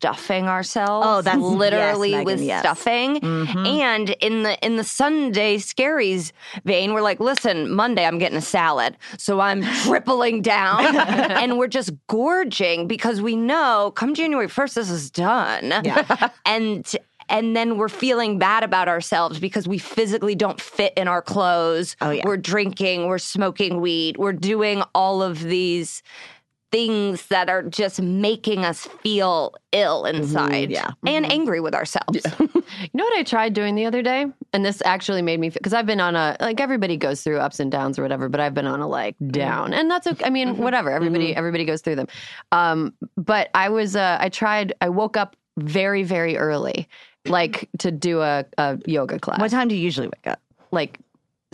stuffing ourselves. Oh, that's- yes, literally Megan, with yes. stuffing. Mhm. And in the in the Sunday scaries vein, we're like, listen, Monday I'm getting a salad. So I'm tripling down and we're just gorging because we know come January 1st, this is done. and and then we're feeling bad about ourselves because we physically don't fit in our clothes. Oh, yeah. We're drinking, we're smoking weed, we're doing all of these things that are just making us feel ill mm-hmm. inside yeah. and mm-hmm. angry with ourselves. You know what I tried doing the other day? And this actually made me feel because I've been on a like everybody goes through ups and downs or whatever, but I've been on a like mm-hmm. down. And that's okay. I mean, whatever. Everybody everybody goes through them. Um, but I was uh I tried I woke up very, very early, like to do a, a yoga class. What time do you usually wake up? Like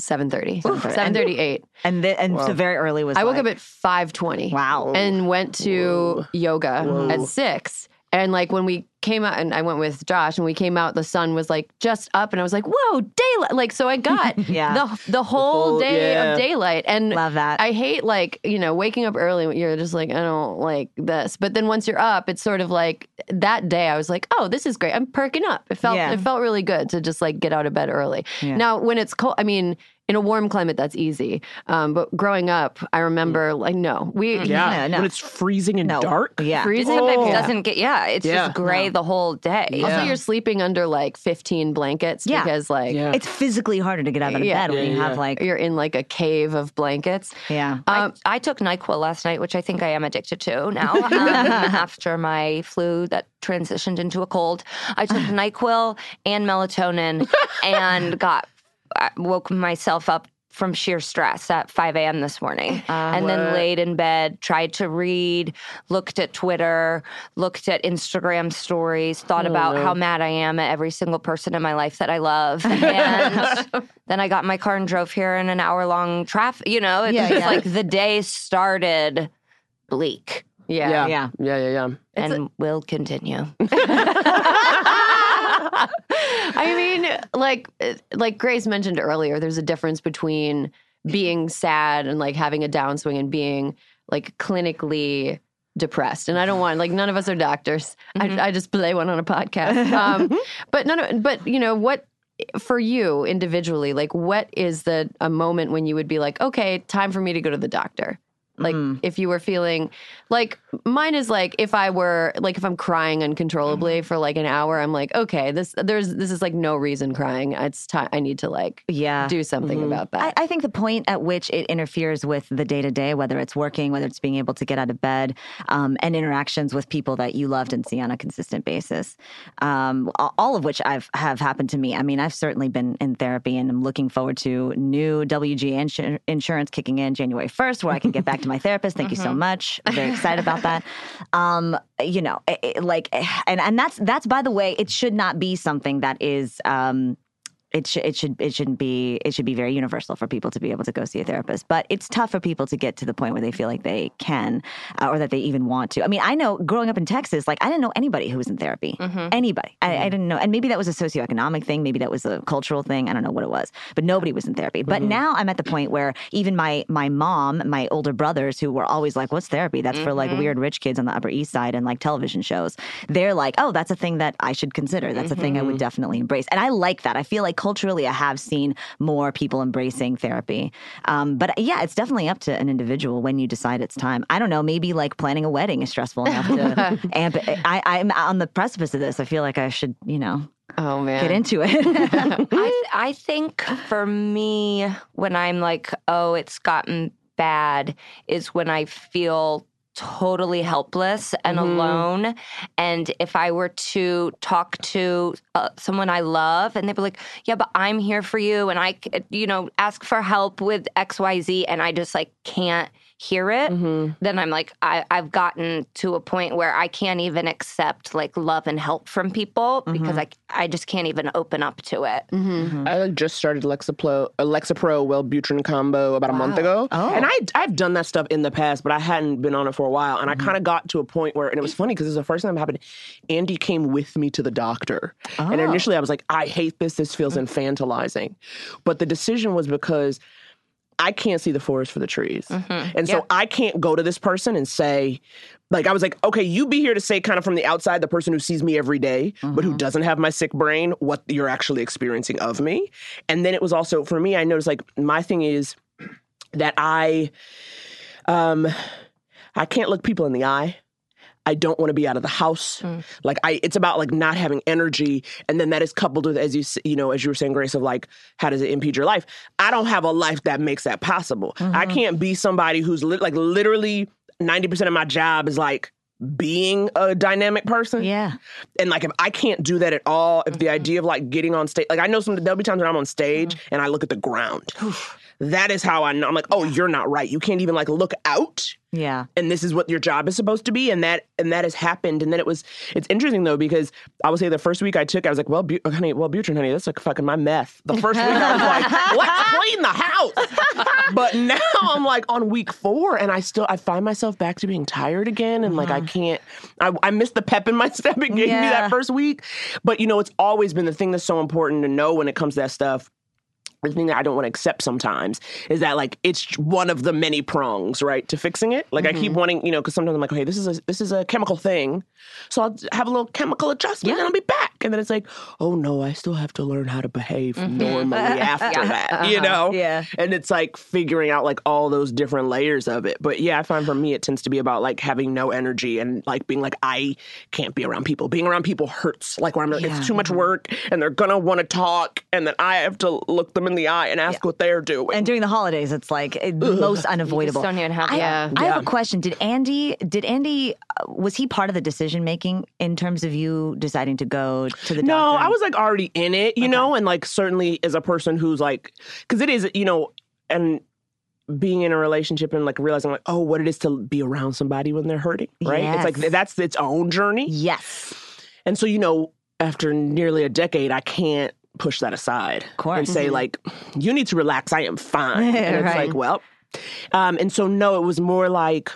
7.30. 7:30. 7.38. And the, and so very early was I woke like, up at 5.20. Wow. And went to yoga at 6. And like when we came out and I went with Josh and we came out, the sun was like just up and I was like, whoa, daylight. Like, so I got Yeah. the, the whole full- day yeah. of daylight. And Love that. I hate like, you know, waking up early you're just like, I don't like this. But then once you're up, it's sort of like that day I was like, oh, this is great. I'm perking up. It felt, Yeah. it felt really good to just like get out of bed early. Yeah. Now, when it's cold, I mean, in a warm climate, that's easy. Um, but growing up, I remember like, no, we, Yeah. No, no. When it's freezing and No. dark. Yeah. freezing. Sometimes Yeah. it doesn't get, yeah, it's Yeah. just gray the whole day. Also, Yeah. you're sleeping under like 15 blankets Yeah. because like Yeah. It's physically harder to get out of Yeah. bed when Yeah, you yeah. have like you're in like a cave of blankets. yeah. Um, I, I took NyQuil last night, which I think I am addicted to now um, after my flu that transitioned into a cold. I took NyQuil and melatonin and got I woke myself up from sheer stress at 5 a.m. this morning. and then laid in bed, tried to read, looked at Twitter, looked at Instagram stories, thought about how mad I am at every single person in my life that I love. And then I got in my car and drove here in an hour long traffic. You know, it's Yeah, yeah. like the day started bleak yeah. Yeah. Yeah. Yeah. Yeah. Yeah. and will continue. I mean, like like Grace mentioned earlier, there's a difference between being sad and like having a downswing and being like clinically depressed. And I don't want like none of us are doctors. I, I just play one on a podcast. Um, but none of but you know what for you individually, like what is the a moment when you would be like, okay, time for me to go to the doctor? Like if you were feeling like mine is like if I were like if I'm crying uncontrollably for like an hour, I'm like, okay, this there's this is like no reason crying. It's time I need to like Yeah. do something about that. I think the point at which it interferes with the day to day, whether it's working, whether it's being able to get out of bed, um, and interactions with people that you loved and see on a consistent basis, um, all of which I've have happened to me. I mean, I've certainly been in therapy, and I'm looking forward to new WG insur- insurance kicking in January 1st, where I can get back to my therapist. Thank you so much. I'm very excited about that. Um, you know, it- it- like, and and that's that's by the way, it should not be something that is. Um, it should it should it shouldn't be it should be very universal for people to be able to go see a therapist but it's tough for people to get to the point where they feel like they can uh, or that they even want to. I mean i know growing up in texas like i didn't know anybody who was in therapy. Mm-hmm. Anybody. I, I mm-hmm. didn't know and maybe that was a socioeconomic thing maybe that was a cultural thing i don't know what it was but nobody was in therapy. But mm-hmm. now i'm at the point where even my my mom my older brothers who were always like what's therapy? That's for like weird rich kids on the upper east side and like television shows. They're like oh that's a thing that i should consider. That's a thing i would definitely embrace. And i like that. I feel like culturally i have seen more people embracing therapy um, but yeah it's definitely up to an individual when you decide it's time i don't know maybe like planning a wedding is stressful enough to amp. I, i'm on the precipice of this i feel like i should you know oh man. get into it I, I think for me, when I'm like, oh, it's gotten bad, is when I feel totally helpless and alone. And if I were to talk to uh, someone I love and they'd be like, yeah, but I'm here for you. And I, you know, ask for help with XYZ and I just like can't hear it, mm-hmm. then I'm like, I, I've gotten to a point where I can't even accept like love and help from people because mm-hmm. I, I just can't even open up to it. Mm-hmm. I just started Lexapro, Lexapro Wellbutrin combo about a month ago, Oh. and I I've done that stuff in the past, but I hadn't been on it for a while, and I kind of got to a point where, and it was funny because this is the first time it happened. Andy came with me to the doctor, and oh. initially I was like, I hate this. This feels mm. infantilizing, but the decision was because. I can't see the forest for the trees. And so I can't go to this person and say, like, I was like, okay, you be here to say, kind of from the outside, the person who sees me every day, but who doesn't have my sick brain, what you're actually experiencing of me. And then it was also, for me, I noticed, like, my thing is that I, um, I can't look people in the eye. I don't want to be out of the house. Mm. Like I, it's about like not having energy, and then that is coupled with, as you you know, as you were saying, Grace, of like how does it impede your life? I don't have a life that makes that possible. I mm-hmm. can't be somebody who's li- like literally ninety percent of my job is like being a dynamic person. yeah And like if I can't do that at all, if the mm-hmm. idea of like getting on stage, like I know some there'll be times when I'm on stage mm. and I look at the ground. That is how I know. I'm like, oh, you're not right. You can't even like look out yeah and this is what your job is supposed to be and that and that has happened and then it was it's interesting though because i would say the first week i took i was like well Bu- uh, honey Wellbutrin honey that's like fucking my meth the first week i was like let's clean the house but now I'm like on week four, and I still I find myself back to being tired again, and like I uh-huh. can't. I, I miss the pep in my step it gave me that first week. But you know, it's always been the thing that's so important to know when it comes to that stuff. The thing that I don't want to accept sometimes is that like it's one of the many prongs, right, to fixing it. Like I keep mm-hmm. wanting, you know, because sometimes I'm like, okay, this is a this is a chemical thing, so I'll have a little chemical adjustment and I'll be back. And then it's like, oh no, I still have to learn how to behave mm-hmm. normally after that, you uh-huh. know? Yeah. And it's like figuring out like all those different layers of it. But yeah, I find for me it tends to be about like having no energy and like being like I can't be around people. Being around people hurts. Like when I'm Yeah. it's too much mm-hmm. work and they're gonna want to talk and then I have to look them in the eye and ask what they're doing. And during the holidays, it's like it- most unavoidable. don't even have I, Yeah. I Yeah. have a question. Did Andy? Did Andy? uh, Was he part of the decision making in terms of you deciding to go to the no, doctor? I was like already in it, you know, and like certainly as a person who's like, because it is, you know, and being in a relationship and like realizing like, oh, what it is to be around somebody when they're hurting, right? It's like that's its own journey. Yes. And so, you know, after nearly a decade, I can't push that aside course. and say like, you need to relax. I am fine. and it's Right. like, well, um, and so no, it was more like.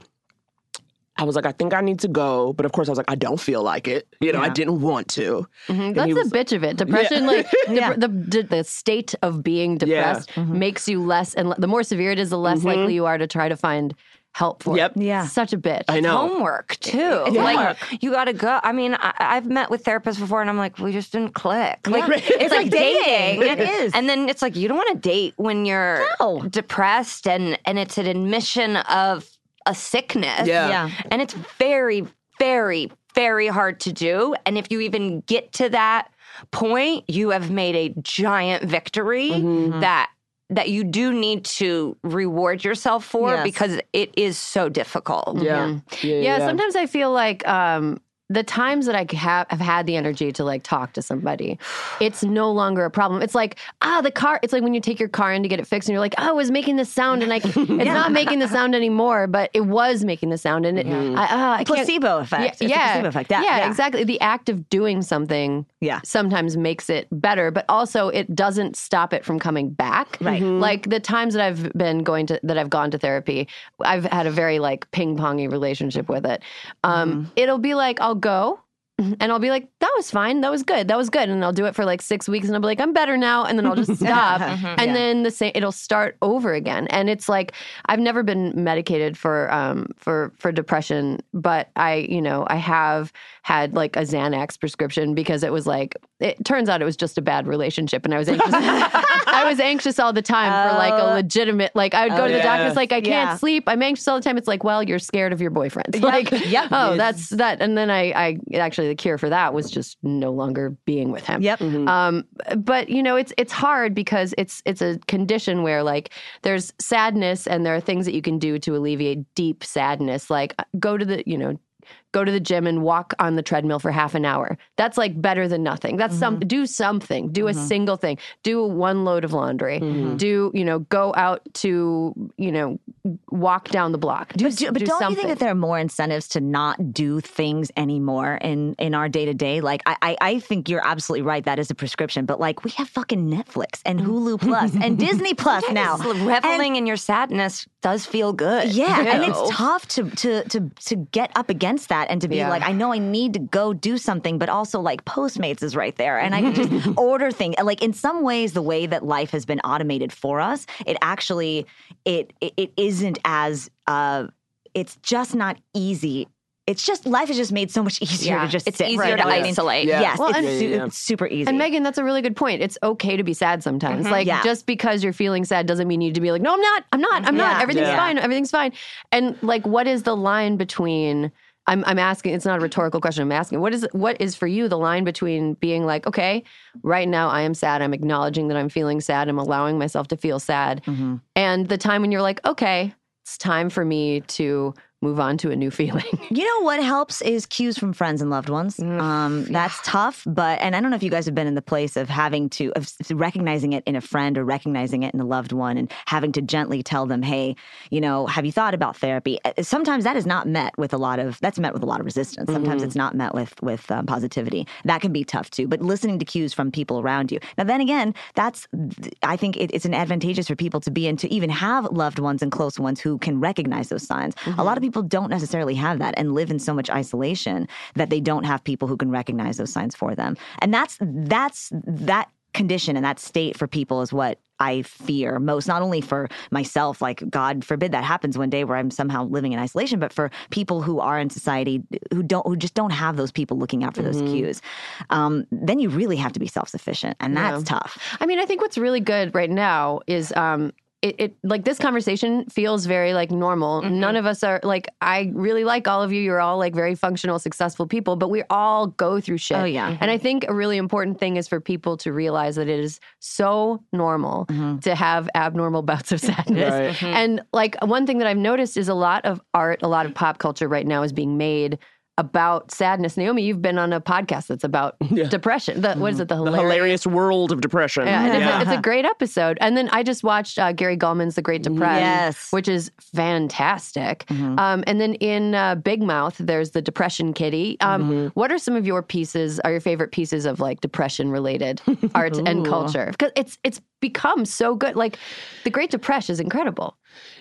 I was like, I think I need to go, but of course I was like, I don't feel like it. You know, I didn't want to. Mhm. That's was- the bitch of it. Depression, like Yeah. the, the the state of being depressed makes you less, and the more severe it is, the less likely you are to try to find help for Yep. it. Yeah. such a bitch. I know. homework too. It's like homework. you got to go. I mean, I, I've met with therapists before, and I'm like, we just didn't click. Like Yeah. it's, It's like, like dating. dating. It is. And then it's like you don't want to date when you're No. depressed, and and it's an admission of a sickness. Yeah. Yeah. and it's very, very, very hard to do. And if you even get to that point, you have made a giant victory Mm-hmm. that that you do need to reward yourself for Yes. because it is so difficult. Yeah. Yeah. yeah, sometimes I feel like um, the times that I have, have had the energy to like talk to somebody, it's no longer a problem. It's like, ah, the car, it's like when you take your car in to get it fixed and you're like, oh, it was making this sound and I, it's not making the sound anymore, but it was making the sound and it, I, ah, I can't. placebo effect. Yeah, yeah, placebo effect. Yeah, yeah, yeah. exactly. The act of doing something Yeah. sometimes makes it better, but also it doesn't stop it from coming back. Right. Like the times that I've been going to that I've gone to therapy, I've had a very like ping pongy relationship with it. Um, Mm-hmm. It'll be like I'll go. And I'll be like, that was fine. That was good. That was good. And I'll do it for like six weeks and I'll be like, I'm better now. And then I'll just stop. and then the same, it'll start over again. And it's like, I've never been medicated for, um, for, for depression, but I, you know, I have had like a Xanax prescription because it was like, it turns out it was just a bad relationship. And I was anxious. I was anxious all the time for like a Oh. legitimate, like I would go to the yeah. doctor. It's like, I can't Yeah. sleep. I'm anxious all the time. It's like, well, you're scared of your boyfriend. Like, Yep. oh, that's that. And then I, I actually the cure for that was just no longer being with him. Yep. Um, but you know, it's it's hard because it's it's a condition where like there's sadness and there are things that you can do to alleviate deep sadness, like uh, go to the you know go to the gym and walk on the treadmill for half an hour. That's like better than nothing. That's some mm-hmm. do something. Do a mm-hmm. single thing. Do one load of laundry. Mm-hmm. Do you know go out to you know walk down the block. Do, But, do, but do don't you think that there are more incentives to not do things anymore in in our day to day? Like, I, I I think you're absolutely right. That is a prescription. But like, we have fucking Netflix and mm. Hulu Plus and Disney Plus now. Reveling in your sadness does feel good. Yeah, and it's tough to to to to get up against that and to be Yeah. like, I know I need to go do something, but also like Postmates is right there, and I can just order things. Like in some ways, the way that life has been automated for us, it actually it it, it isn't as uh, it's just not easy. It's just life is just made so much easier Yeah, to just it's sit. easier right to now. I mean, isolate. Yeah. Yes, Well, it's, su- Yeah, yeah. it's super easy. And Megan, that's a really good point. It's okay to be sad sometimes. Like Yeah. just because you're feeling sad doesn't mean you need to be like, no, I'm not. I'm not. I'm not. Everything's Yeah. fine. Everything's fine. And like, what is the line between? I'm, I'm asking. It's not a rhetorical question. I'm asking. What is what is for you the line between being like, okay, right now I am sad. I'm acknowledging that I'm feeling sad. I'm allowing myself to feel sad, Mm-hmm. and the time when you're like, okay, it's time for me to move on to a new feeling. You know what helps is cues from friends and loved ones. Um, that's tough, but and I don't know if you guys have been in the place of having to of recognizing it in a friend or recognizing it in a loved one, and having to gently tell them, "Hey, you know, have you thought about therapy?" Uh, Sometimes that is not met with a lot of that's met with a lot of resistance. Sometimes Mhm. it's not met with with um, positivity. That can be tough too. But listening to cues from people around you. Now, then again, that's I think it, it's an advantageous for people to be in to even have loved ones and close ones who can recognize those signs. A lot of people don't necessarily have that and live in so much isolation that they don't have people who can recognize those signs for them. And that's that's that condition and that state for people is what I fear most, not only for myself, like God forbid that happens one day where I'm somehow living in isolation, but for people who are in society who don't, who just don't have those people looking out for those Mhm. cues. Um, then you really have to be self sufficient, and that's Yeah. tough. I mean, I think what's really good right now is um it, it like this conversation feels very like normal. Mm-hmm. None of us are like I really like all of you. You're all like very functional, successful people, but we all go through shit. Oh, yeah. And I think a really important thing is for people to realize that it is so normal to have abnormal bouts of sadness. Right. Mhm. And like one thing that I've noticed is a lot of art, a lot of pop culture right now is being made about sadness. Naomi, you've been on a podcast that's about depression. The, What is it? The The hilarious. hilarious world of depression. Yeah, and It's, a, it's a great episode. And then I just watched uh, Gary Gulman's The Great Depression, Yes. which is fantastic. Um, and then in uh, Big Mouth, there's the Depression Kitty. Um, What are some of your pieces? Are your favorite pieces of like depression related art and culture? Because it's it's become so good. Like The Great Depression is incredible.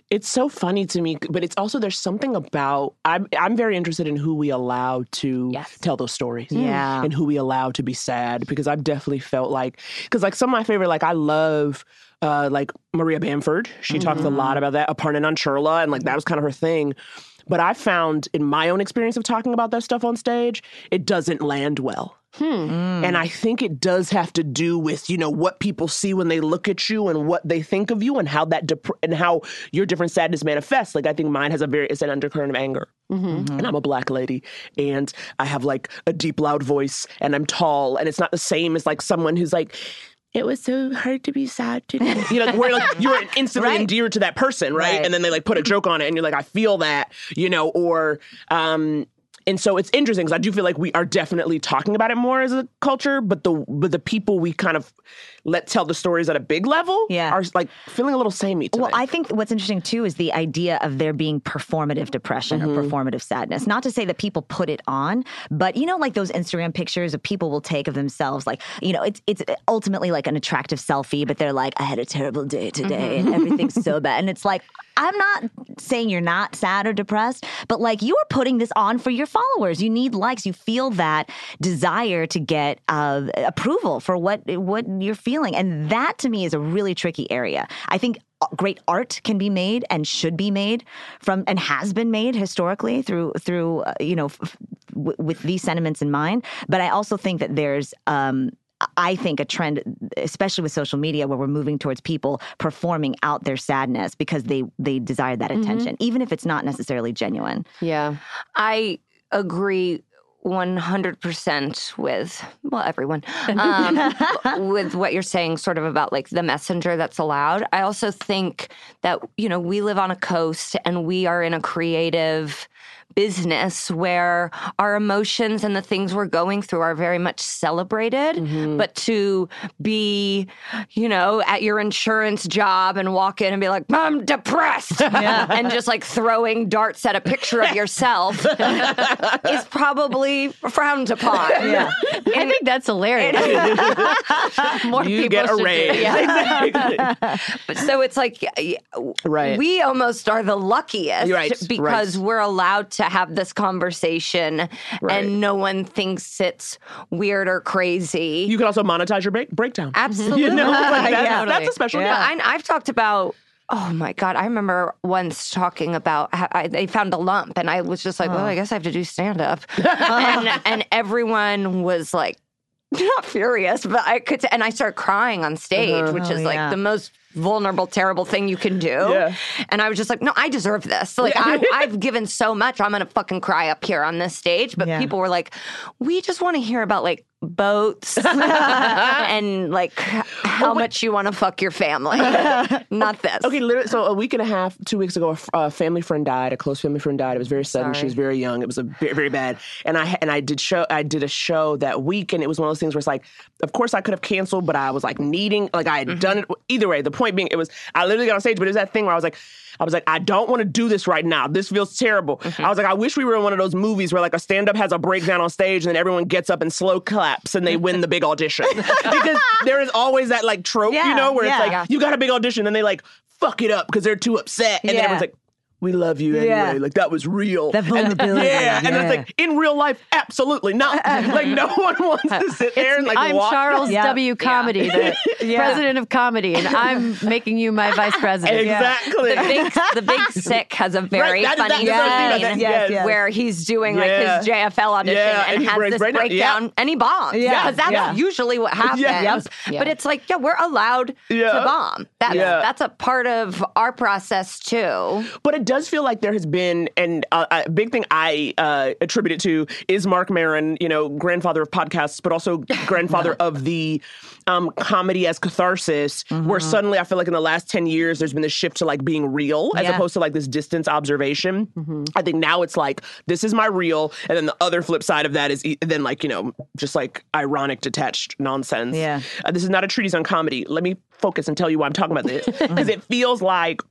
It's so funny to me, but it's also there's something about I'm I'm very interested in who we allow to tell those stories. Yeah. And who we allow to be sad because I've definitely felt like because like some of my favorite like I love uh like Maria Bamford. She talks a lot about that, Aparna Nancherla, and like that was kind of her thing. But I found in my own experience of talking about that stuff on stage, it doesn't land well. Hmm. Mm. And I think it does have to do with, you know, what people see when they look at you and what they think of you and how that dep- and how your different sadness manifests. Like I think mine has a very it's an undercurrent of anger. Mm-hmm. Mm-hmm. And I'm a black lady and I have like a deep loud voice and I'm tall and it's not the same as like someone who's like it was so hard to be sad today. You know, where like you're instantly endeared to that person, right? Right. And then they like put a joke on it and you're like, I feel that, you know, or um and so it's interesting because I do feel like we are definitely talking about it more as a culture, but the but the people we kind of let tell the stories at a big level Yeah. are like feeling a little samey Well. I think what's interesting too is the idea of there being performative depression or mm-hmm. performative sadness. Not to say that people put it on, but you know, like those Instagram pictures of people will take of themselves, like you know, it's it's ultimately like an attractive selfie, but they're like, I had a terrible day today, mm-hmm. and everything's so bad, and it's like. I'm not saying you're not sad or depressed, but like you are putting this on for your followers. You need likes. You feel that desire to get uh, approval for what what you're feeling, and that to me is a really tricky area. I think great art can be made and should be made from and has been made historically through through uh, you know f- f- w- with these sentiments in mind but i also think that there's um I think a trend, especially with social media, where we're moving towards people performing out their sadness because they they desire that attention, even if it's not necessarily genuine. Yeah. I agree 100% with, well, everyone, um, with what you're saying, sort of about like the messenger that's allowed. I also think that, you know, we live on a coast and we are in a creative business where our emotions and the things we're going through are very much celebrated. Mm-hmm. But to be, you know, at your insurance job and walk in and be like, I'm depressed, and just like throwing darts at a picture of yourself is probably frowned upon. Yeah. I think that's hilarious. More you people get a raise. it. Yeah. But so it's like y- y- Right. we almost are the luckiest right, because right. we're allowed to have this conversation Right. and no one thinks it's weird or crazy. you can also monetize your break- breakdown. Absolutely. You know, like that's, Yeah. that's a special But gift. I, I've talked about. Oh my God. I remember once talking about how I, they found a lump, and I was just like, well, oh. I guess I have to do stand up. and, and everyone was like, not furious, but I could, and I started crying on stage, uh-huh. which Oh, is like yeah. the most vulnerable, terrible thing you can do. Yeah. And I was just like, no, I deserve this. Like, I, I've given so much. I'm going to fucking cry up here on this stage. But Yeah. people were like, we just want to hear about like boats and like how much you want to fuck your family. Not this. Okay, literally, so a week and a half, two weeks ago, a family friend died. A close family friend died. It was very sudden. She was very young. It was a very, very bad. And I and I did show. I did a show that week, and it was one of those things where it's like, of course I could have canceled, but I was like needing, like I had mm-hmm. done it. Either way, the point being, it was I literally got on stage, but it was that thing where I was like. I was like, I don't want to do this right now. This feels terrible. Mm-hmm. I was like, I wish we were in one of those movies where like a stand up has a breakdown on stage and then everyone gets up and slow claps and they win the big audition. because there is always that like trope, you know, where yeah. it's like, you got a big audition and they like fuck it up because they're too upset. And then everyone's like, we love you anyway. Yeah. Like that was real. That And- vulnerability, yeah. And it's like in real life, absolutely not. like no one wants to sit there and like I'm watch. Charles Yeah. W. Comedy, the president of comedy, and I'm making you my vice president. Exactly. the big the big sick has a very Right, funny that's what I was thinking about scene yes, yes. where he's doing like his JFL audition Yeah, and, and has breaks this breakdown. breakdown Yeah. and he bombs. Yeah, because that's yeah. usually what happens. Yes. Yeah. But it's like, yeah, we're allowed Yeah. to bomb. That's Yeah. that's a part of our process too. But it does feel like there has been, and uh, a big thing I uh, attribute it to is Marc Maron, you know, grandfather of podcasts, but also grandfather of the um, comedy as catharsis, where suddenly I feel like in the last 10 years, there's been this shift to like being real as Yeah. opposed to like this distance observation. I think now it's like, this is my real. And then the other flip side of that is e- then like, you know, just like ironic, detached nonsense. Yeah. Uh, this is not a treatise on comedy. Let me focus and tell you why I'm talking about this. Because it feels like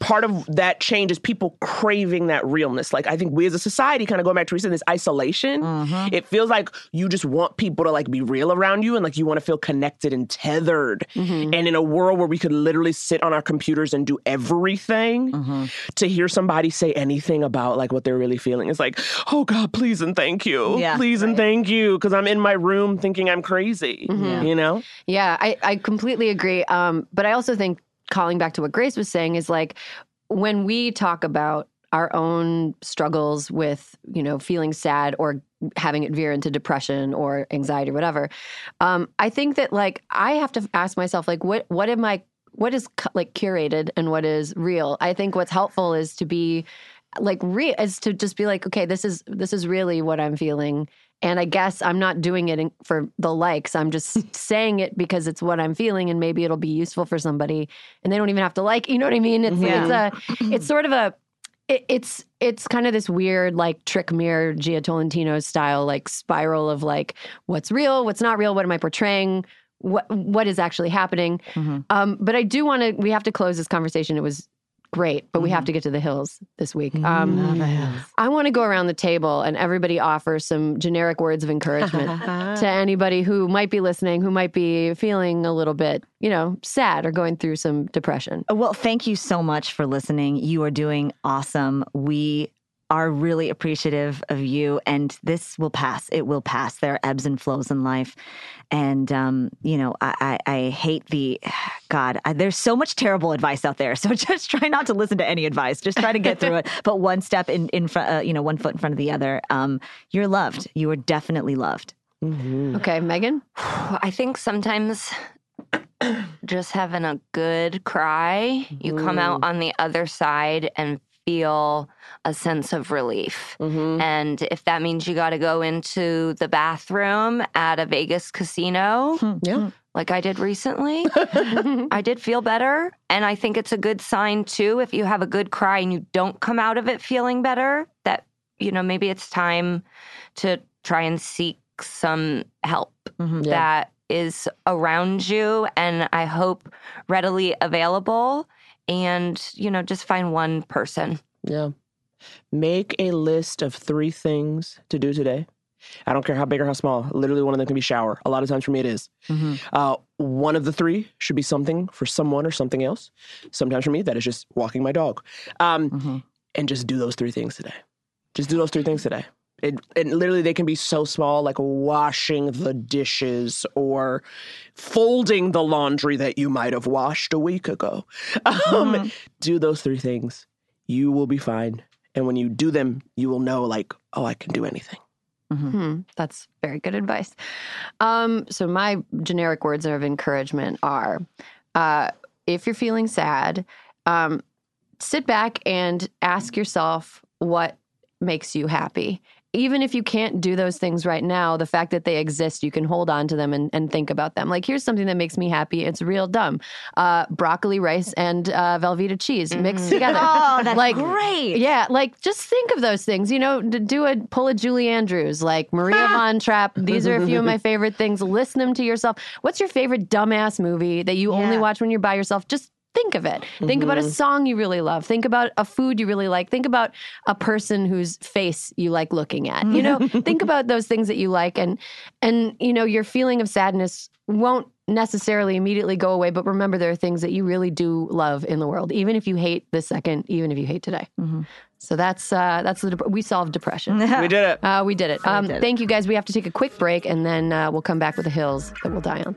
part of that change is people craving that realness. Like I think we as a society, kind of going back to recent, this isolation. Mm-hmm. It feels like you just want people to like be real around you, and like you want to feel connected and tethered. Mm-hmm. And in a world where we could literally sit on our computers and do everything, mm-hmm. to hear somebody say anything about like what they're really feeling is like, oh God, please and thank you, Yeah. please and thank you, because I'm in my room thinking I'm crazy. You know? Yeah, I, I completely agree. Um, but I also think calling back to what Grace was saying is like when we talk about our own struggles with, you know, feeling sad or having it veer into depression or anxiety or whatever, um, I think that like I have to ask myself like what what am I what is like curated and what is real? I think what's helpful is to be like real is to just be like okay this is this is really what i'm feeling. And i guess i'm not doing it in, for the likes. I'm just saying it because it's what i'm feeling and maybe it'll be useful for somebody and they don't even have to like you know what i mean? It's it's a it's sort of a it, it's it's kind of this weird like trick mirror Jia Tolentino style like spiral of like what's real what's not real what am i portraying what what is actually happening. Um but i do want to we have to close this conversation. It was great but we have to get to the hills this week um I want to go around the table and everybody offer some generic words of encouragement to anybody who might be listening, who might be feeling a little bit, you know, sad or going through some depression. Well, thank you so much for listening. You are doing awesome. We are really appreciative of you, and this will pass. It will pass. There are ebbs and flows in life, and um, you know, I, I, I hate the God. I, there's so much terrible advice out there. So just try not to listen to any advice. Just try to get through it. But one step in in front, uh, you know, one foot in front of the other. Um, you're loved. You are definitely loved. Okay, Megan? I think sometimes just having a good cry, you come out on the other side and feel a sense of relief. Mm-hmm. And if that means you got to go into the bathroom at a Vegas casino, hmm, Yeah. like I did recently, I did feel better. And I think it's a good sign too if you have a good cry and you don't come out of it feeling better, that, you know, maybe it's time to try and seek some help mm-hmm, that is around you and I hope readily available. And, you know, just find one person. Yeah. Make a list of three things to do today. I don't care how big or how small. Literally, one of them can be shower. A lot of times for me, it is. Uh, one of the three should be something for someone or something else. Sometimes for me, that is just walking my dog. Um, And just do those three things today. Just do those three things today. It, and literally, they can be so small, like washing the dishes or folding the laundry that you might have washed a week ago. Um, Do those three things. You will be fine. And when you do them, you will know, like, oh, I can do anything. Hmm, that's very good advice. Um, so my generic words of encouragement are: uh, if you're feeling sad, um, sit back and ask yourself what makes you happy. Even if you can't do those things right now, the fact that they exist, you can hold on to them and, and think about them. Like, here's something that makes me happy. It's real dumb. Uh, broccoli, rice, and uh, Velveeta cheese mixed together. Oh, that's like, great. Yeah, like just think of those things. You know, do a pull a Julie Andrews, like Maria Von Trapp. These are a few of my favorite things. Listen them to yourself. What's your favorite dumbass movie that you only watch when you're by yourself? Just think of it. Think about a song you really love. Think about a food you really like. Think about a person whose face you like looking at. You know, think about those things that you like and and you know, your feeling of sadness won't necessarily immediately go away, but remember there are things that you really do love in the world, even if you hate this second, even if you hate today. So that's uh that's the dep- we solved depression. We did it. Uh, we did it. Um, did it. Thank you guys. We have to take a quick break and then uh, we'll come back with the hills that we'll die on.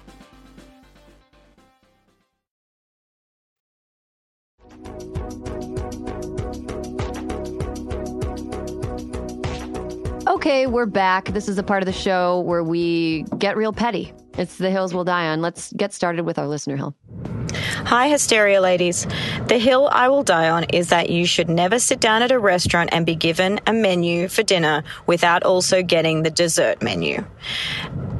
Okay, we're back. This is a part of the show where we get real petty. It's the hills we'll die on. Let's get started with our listener hill. Hi, Hysteria ladies. The hill I will die on is that you should never sit down at a restaurant and be given a menu for dinner without also getting the dessert menu.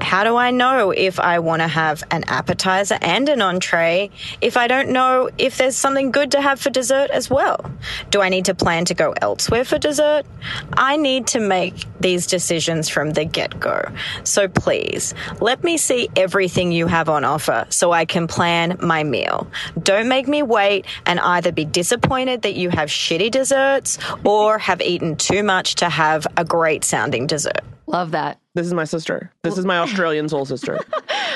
How do I know if I want to have an appetizer and an entree if I don't know if there's something good to have for dessert as well? Do I need to plan to go elsewhere for dessert? I need to make these decisions from the get go. So please, let me see everything you have on offer so I can plan my meal. Don't make me wait and either be disappointed that you have shitty desserts or have eaten too much to have a great sounding dessert. Love that. This is my sister. This is my Australian soul sister.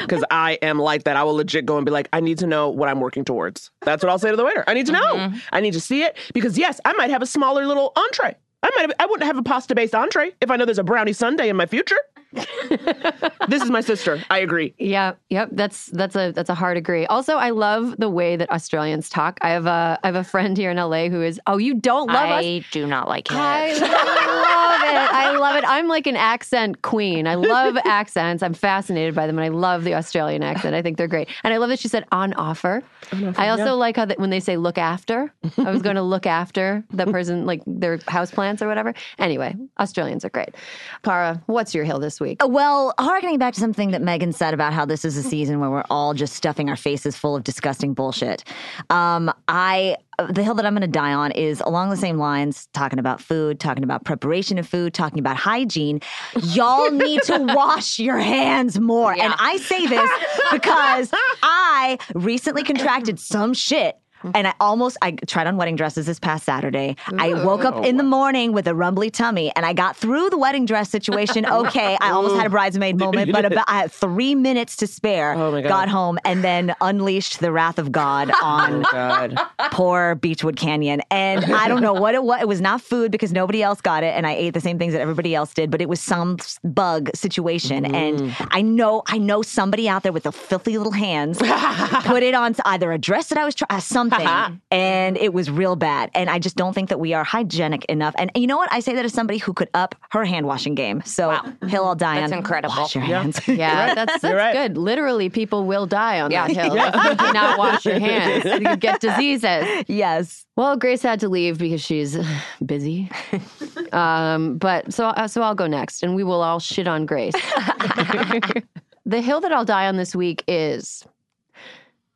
Because I am like that. I will legit go and be like, I need to know what I'm working towards. That's what I'll say to the waiter. I need to know. Mm-hmm. I need to see it because yes, I might have a smaller little entree. I might have, I wouldn't have a pasta based entree if I know there's a brownie sundae in my future. this is my sister. I agree. Yeah, yep. That's that's a that's a hard agree. Also, I love the way that Australians talk. I have a I have a friend here in LA who is oh you don't love us. I do not like it. I love it. I love it. I'm like an accent queen. I love accents. I'm fascinated by them, and I love the Australian accent. I think they're great. And I love that she said on offer. I also yeah. like how that when they say look after. I was going to look after the person, like their houseplants or whatever. Anyway, Australians are great. Kara, what's your hill this week? Well, harkening back to something that Megan said about how this is a season where we're all just stuffing our faces full of disgusting bullshit. Um, I the hill that I'm going to die on is along the same lines, talking about food, talking about preparation of food, talking about hygiene. Y'all need to wash your hands more. And I say this because I recently contracted some shit. Mm-hmm. And I almost I tried on wedding dresses this past Saturday. I woke up in the morning with a rumbly tummy, and I got through the wedding dress situation. Okay, I almost had a bridesmaid moment, but about I had three minutes to spare. Oh my God. Got home and then unleashed the wrath of God oh on God. poor Beachwood Canyon. And I don't know what it was. It was not food because nobody else got it, and I ate the same things that everybody else did. But it was some bug situation, and mm-hmm. I know I know somebody out there with the filthy little hands put it on either a dress that I was trying uh, something, and it was real bad. And I just don't think that we are hygienic enough. And you know what? I say that as somebody who could up her hand washing game. So Hill, I'll die That's on. incredible. Wash your Yeah. hands. Yeah, that's that's right. good. Literally, people will die on Yeah. that hill if you do not wash your hands. You get diseases. yes. Well, Grace had to leave because she's busy. Um, but so uh, so I'll go next, and we will all shit on Grace. the hill that I'll die on this week is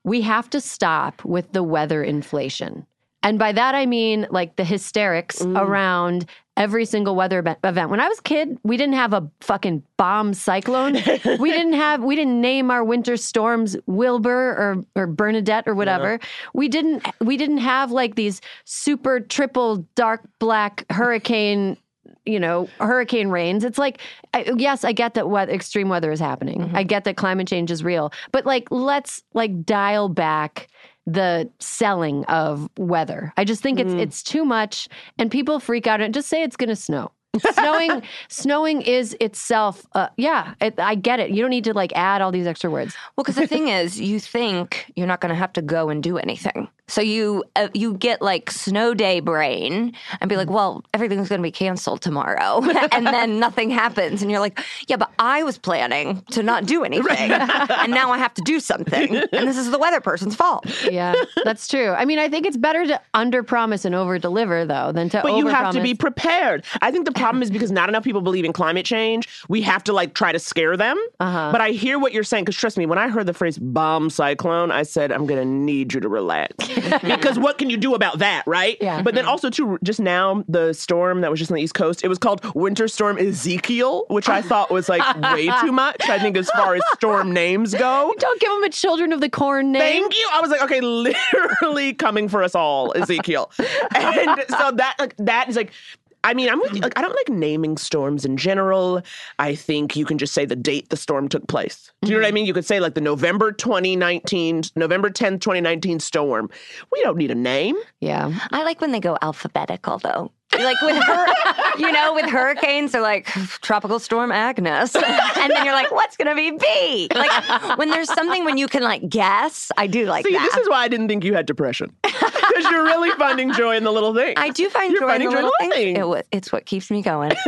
we have to stop with the weather inflation. And by that I mean like the hysterics Mm. around every single weather event. When I was a kid, we didn't have a fucking bomb cyclone. we didn't have we didn't name our winter storms Wilbur or or Bernadette or whatever. We didn't we didn't have like these super triple dark black hurricane you know, hurricane rains. It's like, I, yes, I get that weather, extreme weather is happening. Mm-hmm. I get that climate change is real, but like, let's like dial back the selling of weather. I just think it's mm. it's too much, and people freak out and just say it's going to snow. Snowing, snowing is itself. Uh, yeah, it, I get it. You don't need to like add all these extra words. Well, because the thing is, you think you're not going to have to go and do anything, so you uh, you get like snow day brain and be like, well, everything's going to be canceled tomorrow, and then nothing happens, and you're like, yeah, but I was planning to not do anything, and now I have to do something, and this is the weather person's fault. Yeah, that's true. I mean, I think it's better to under promise and over deliver though than to But you have to be prepared. I think the problem is because not enough people believe in climate change. We have to like try to scare them. Uh-huh. But I hear what you're saying because trust me, when I heard the phrase bomb cyclone, I said, I'm going to need you to relax. because what can you do about that, right? Yeah. But then also, too, just now, the storm that was just on the East Coast, it was called Winter Storm Ezekiel, which I thought was like way too much, I think, as far as storm names go. Don't give them a Children of the Corn name. Thank you. I was like, okay, literally coming for us all, Ezekiel. and so that like that is like I mean, I'm with you. Mm-hmm. Like, I don't like naming storms in general. I think you can just say the date the storm took place. Do you know what I mm-hmm. mean? You could say like the November 2019, November 10th, 2019 storm. We don't need a name. Yeah. I like when they go alphabetical though. Like with her, you know, with hurricanes, they're like tropical storm Agnes, and then you're like, what's gonna be B? Like when there's something when you can like guess, I do like See, that. this is why I didn't think you had depression. Because you're really finding joy in the little things. I do find You're joy in finding the joy in little little things. things. It wa- it's what keeps me going.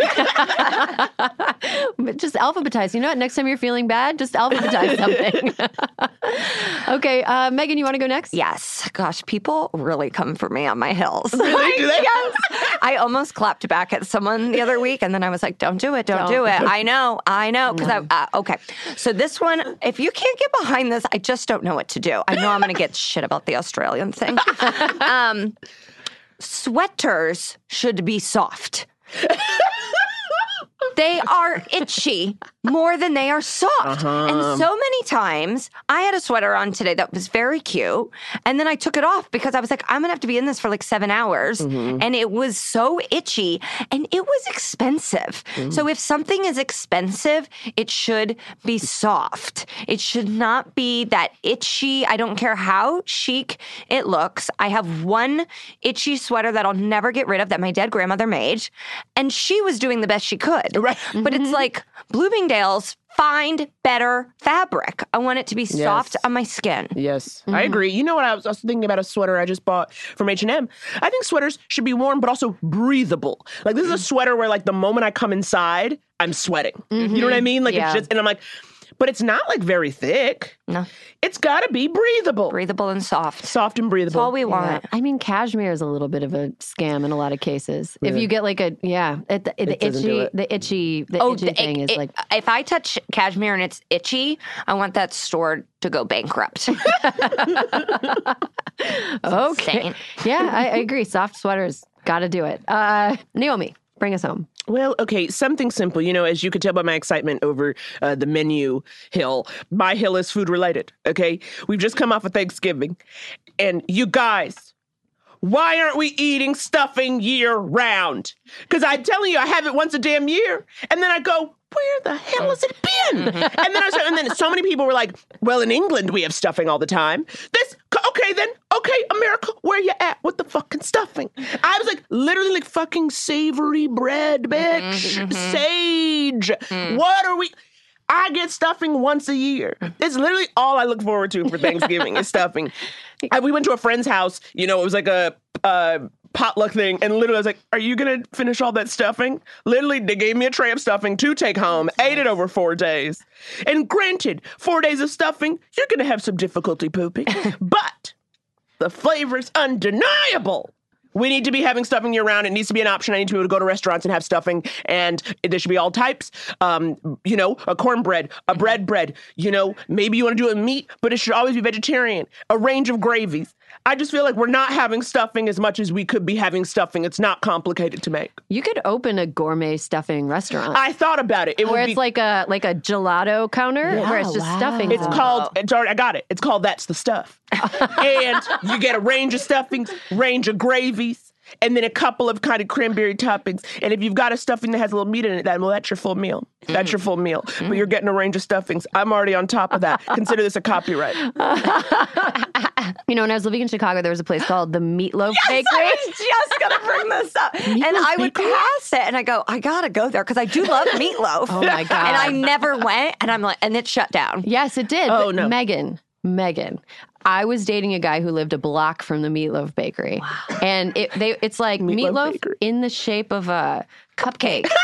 But just alphabetize. You know what? Next time you're feeling bad, just alphabetize something. okay, uh, Megan, you want to go next? Yes. Gosh, people really come for me on my hills. Really? Do they? yes. I almost clapped back at someone the other week, and then I was like, "Don't do it! Don't, do Don't. it!" I know, I know. Because I uh, okay. So this one, if you can't get behind this, I just don't know what to do. I know I'm going to get shit about the Australian thing. um, sweaters should be soft. They are itchy more than they are soft. And uh-huh. so many times, I had a sweater on today that was very cute. And then I took it off because I was like, I'm going to have to be in this for like seven hours. Mm-hmm. And it was so itchy and it was expensive. Mm. So if something is expensive, it should be soft. It should not be that itchy. I don't care how chic it looks. I have one itchy sweater that I'll never get rid of that my dead grandmother made. And she was doing the best she could. Right. But it's like Bloomingdale's find better fabric. I want it to be soft Yes. on my skin. Yes, I mm-hmm. agree. You know what? I was also thinking about a sweater I just bought from H and M. I think sweaters should be warm, but also breathable. Like this is a mm. sweater where, like, the moment I come inside, I'm sweating. You know what I mm-hmm. mean? Like Yeah. it's just, and I'm like, but it's not like very thick. No. It's got to be breathable, Breathable and soft. soft and That's breathable. all we Yeah. want. I mean, cashmere is a little bit of a scam in a lot of cases. If you get like a yeah, it, the, the It doesn't itchy, it. the itchy, the Oh, itchy the- thing it- is it- like if I touch cashmere and it's itchy, I want that store to go bankrupt. okay. insane. Yeah, I, I agree. Soft sweaters, got to do it. Uh, Naomi, bring us home. Well, okay, something simple. You know, as you could tell by my excitement over uh, the menu hill, my hill is food related. Okay, we've just come off of Thanksgiving, and you guys, why aren't we eating stuffing year round? Because I'm telling you, I have it once a damn year, and then I go, where the hell has it been? Mm-hmm. and then I started, and then so many people were like, well, in England we have stuffing all the time. This okay then, okay, America, where you at with the fucking stuffing? I was like, literally like fucking savory bread, bitch, mm-hmm. Mm-hmm. sage. What are we? I get stuffing once a year. It's literally all I look forward to for Thanksgiving is stuffing. I, we went to a friend's house. You know, it was like a, a potluck thing, and literally I was like, "Are you gonna finish all that stuffing?" Literally, they gave me a tray of stuffing to take home. Ate it over four days. And granted, four days of stuffing, you're gonna have some difficulty pooping, but the flavor's undeniable. We need to be having stuffing year round. It needs to be an option. I need to be able to go to restaurants and have stuffing, and there should be all types. Um, you know, a cornbread, a bread bread. You know, maybe you want to do a meat, but it should always be vegetarian. A range of gravies. I just feel like we're not having stuffing as much as we could be having stuffing. It's not complicated to make. You could open a gourmet stuffing restaurant. I thought about it. It where would it's be like a like a gelato counter where it's just stuffing. It's called. It's already, I got it. It's called that's the stuff. and you get a range of stuffings, range of gravies, and then a couple of kind of cranberry toppings. And if you've got a stuffing that has a little meat in it, that well, that's your full meal. That's your mm. full meal. But mm. you're getting a range of stuffings. I'm already on top of that. Consider this a copyright. You know, when I was living in Chicago, there was a place called the Meatloaf Yes, Bakery. I was just gonna bring this up, and I would pass it, and I go, I gotta go there because I do love meatloaf. Oh my God. And I never went, and I'm like, and it shut down. Yes, it did. Oh, but no. Megan, Megan. I was dating a guy who lived a block from the Meatloaf Bakery, and it they it's like meatloaf, in the shape of a cupcake.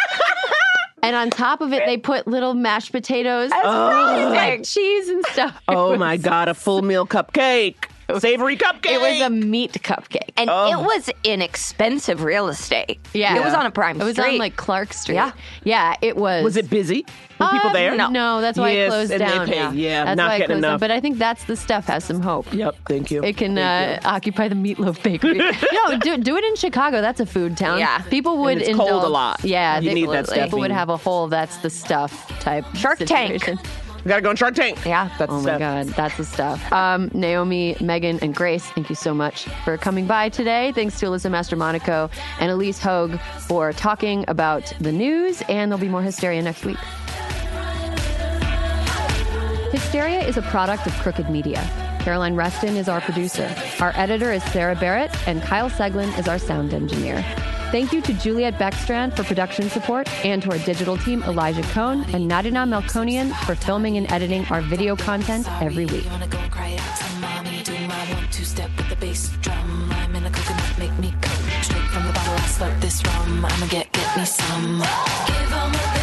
And on top of it, they put little mashed potatoes, Oh. like cheese and stuff. Oh my god, a full meal cupcake. Savory cupcake. It was a meat cupcake. And Oh. it was in expensive real estate. Yeah. It was on a prime street. It was street. on like Clark Street. Yeah. Yeah, it was. Was it busy? Were people Uh, there? No, no, that's why Yes, it closed and they down. paid. Yeah, that's not why it getting closed down. But I think that's the stuff has some hope. Yep, thank you. It can Thank uh, occupy the meatloaf bakery. no, do, do it in Chicago. That's a food town. Yeah. people would it's cold a lot. Yeah, You they- need that People would have a whole "that's the stuff" type Shark Tank. situation. We gotta go on Shark Tank. Yeah. That's Oh the my stuff. God, that's the stuff. Um, Naomi, Megan, and Grace, thank you so much for coming by today. Thanks to Alyssa Mastromonaco and Ilyse Hogue for talking about the news, and there'll be more hysteria next week. Hysteria is a product of Crooked Media. Caroline Reston is our producer. Our editor is Sarah Barrett, and Kyle Seglin is our sound engineer. Thank you to Juliet Beckstrand for production support and to our digital team, Elijah Cone and Nadina Melkonian for filming and editing our video content every week. A straight from the bottle. I this rum. I'ma get get me some. Give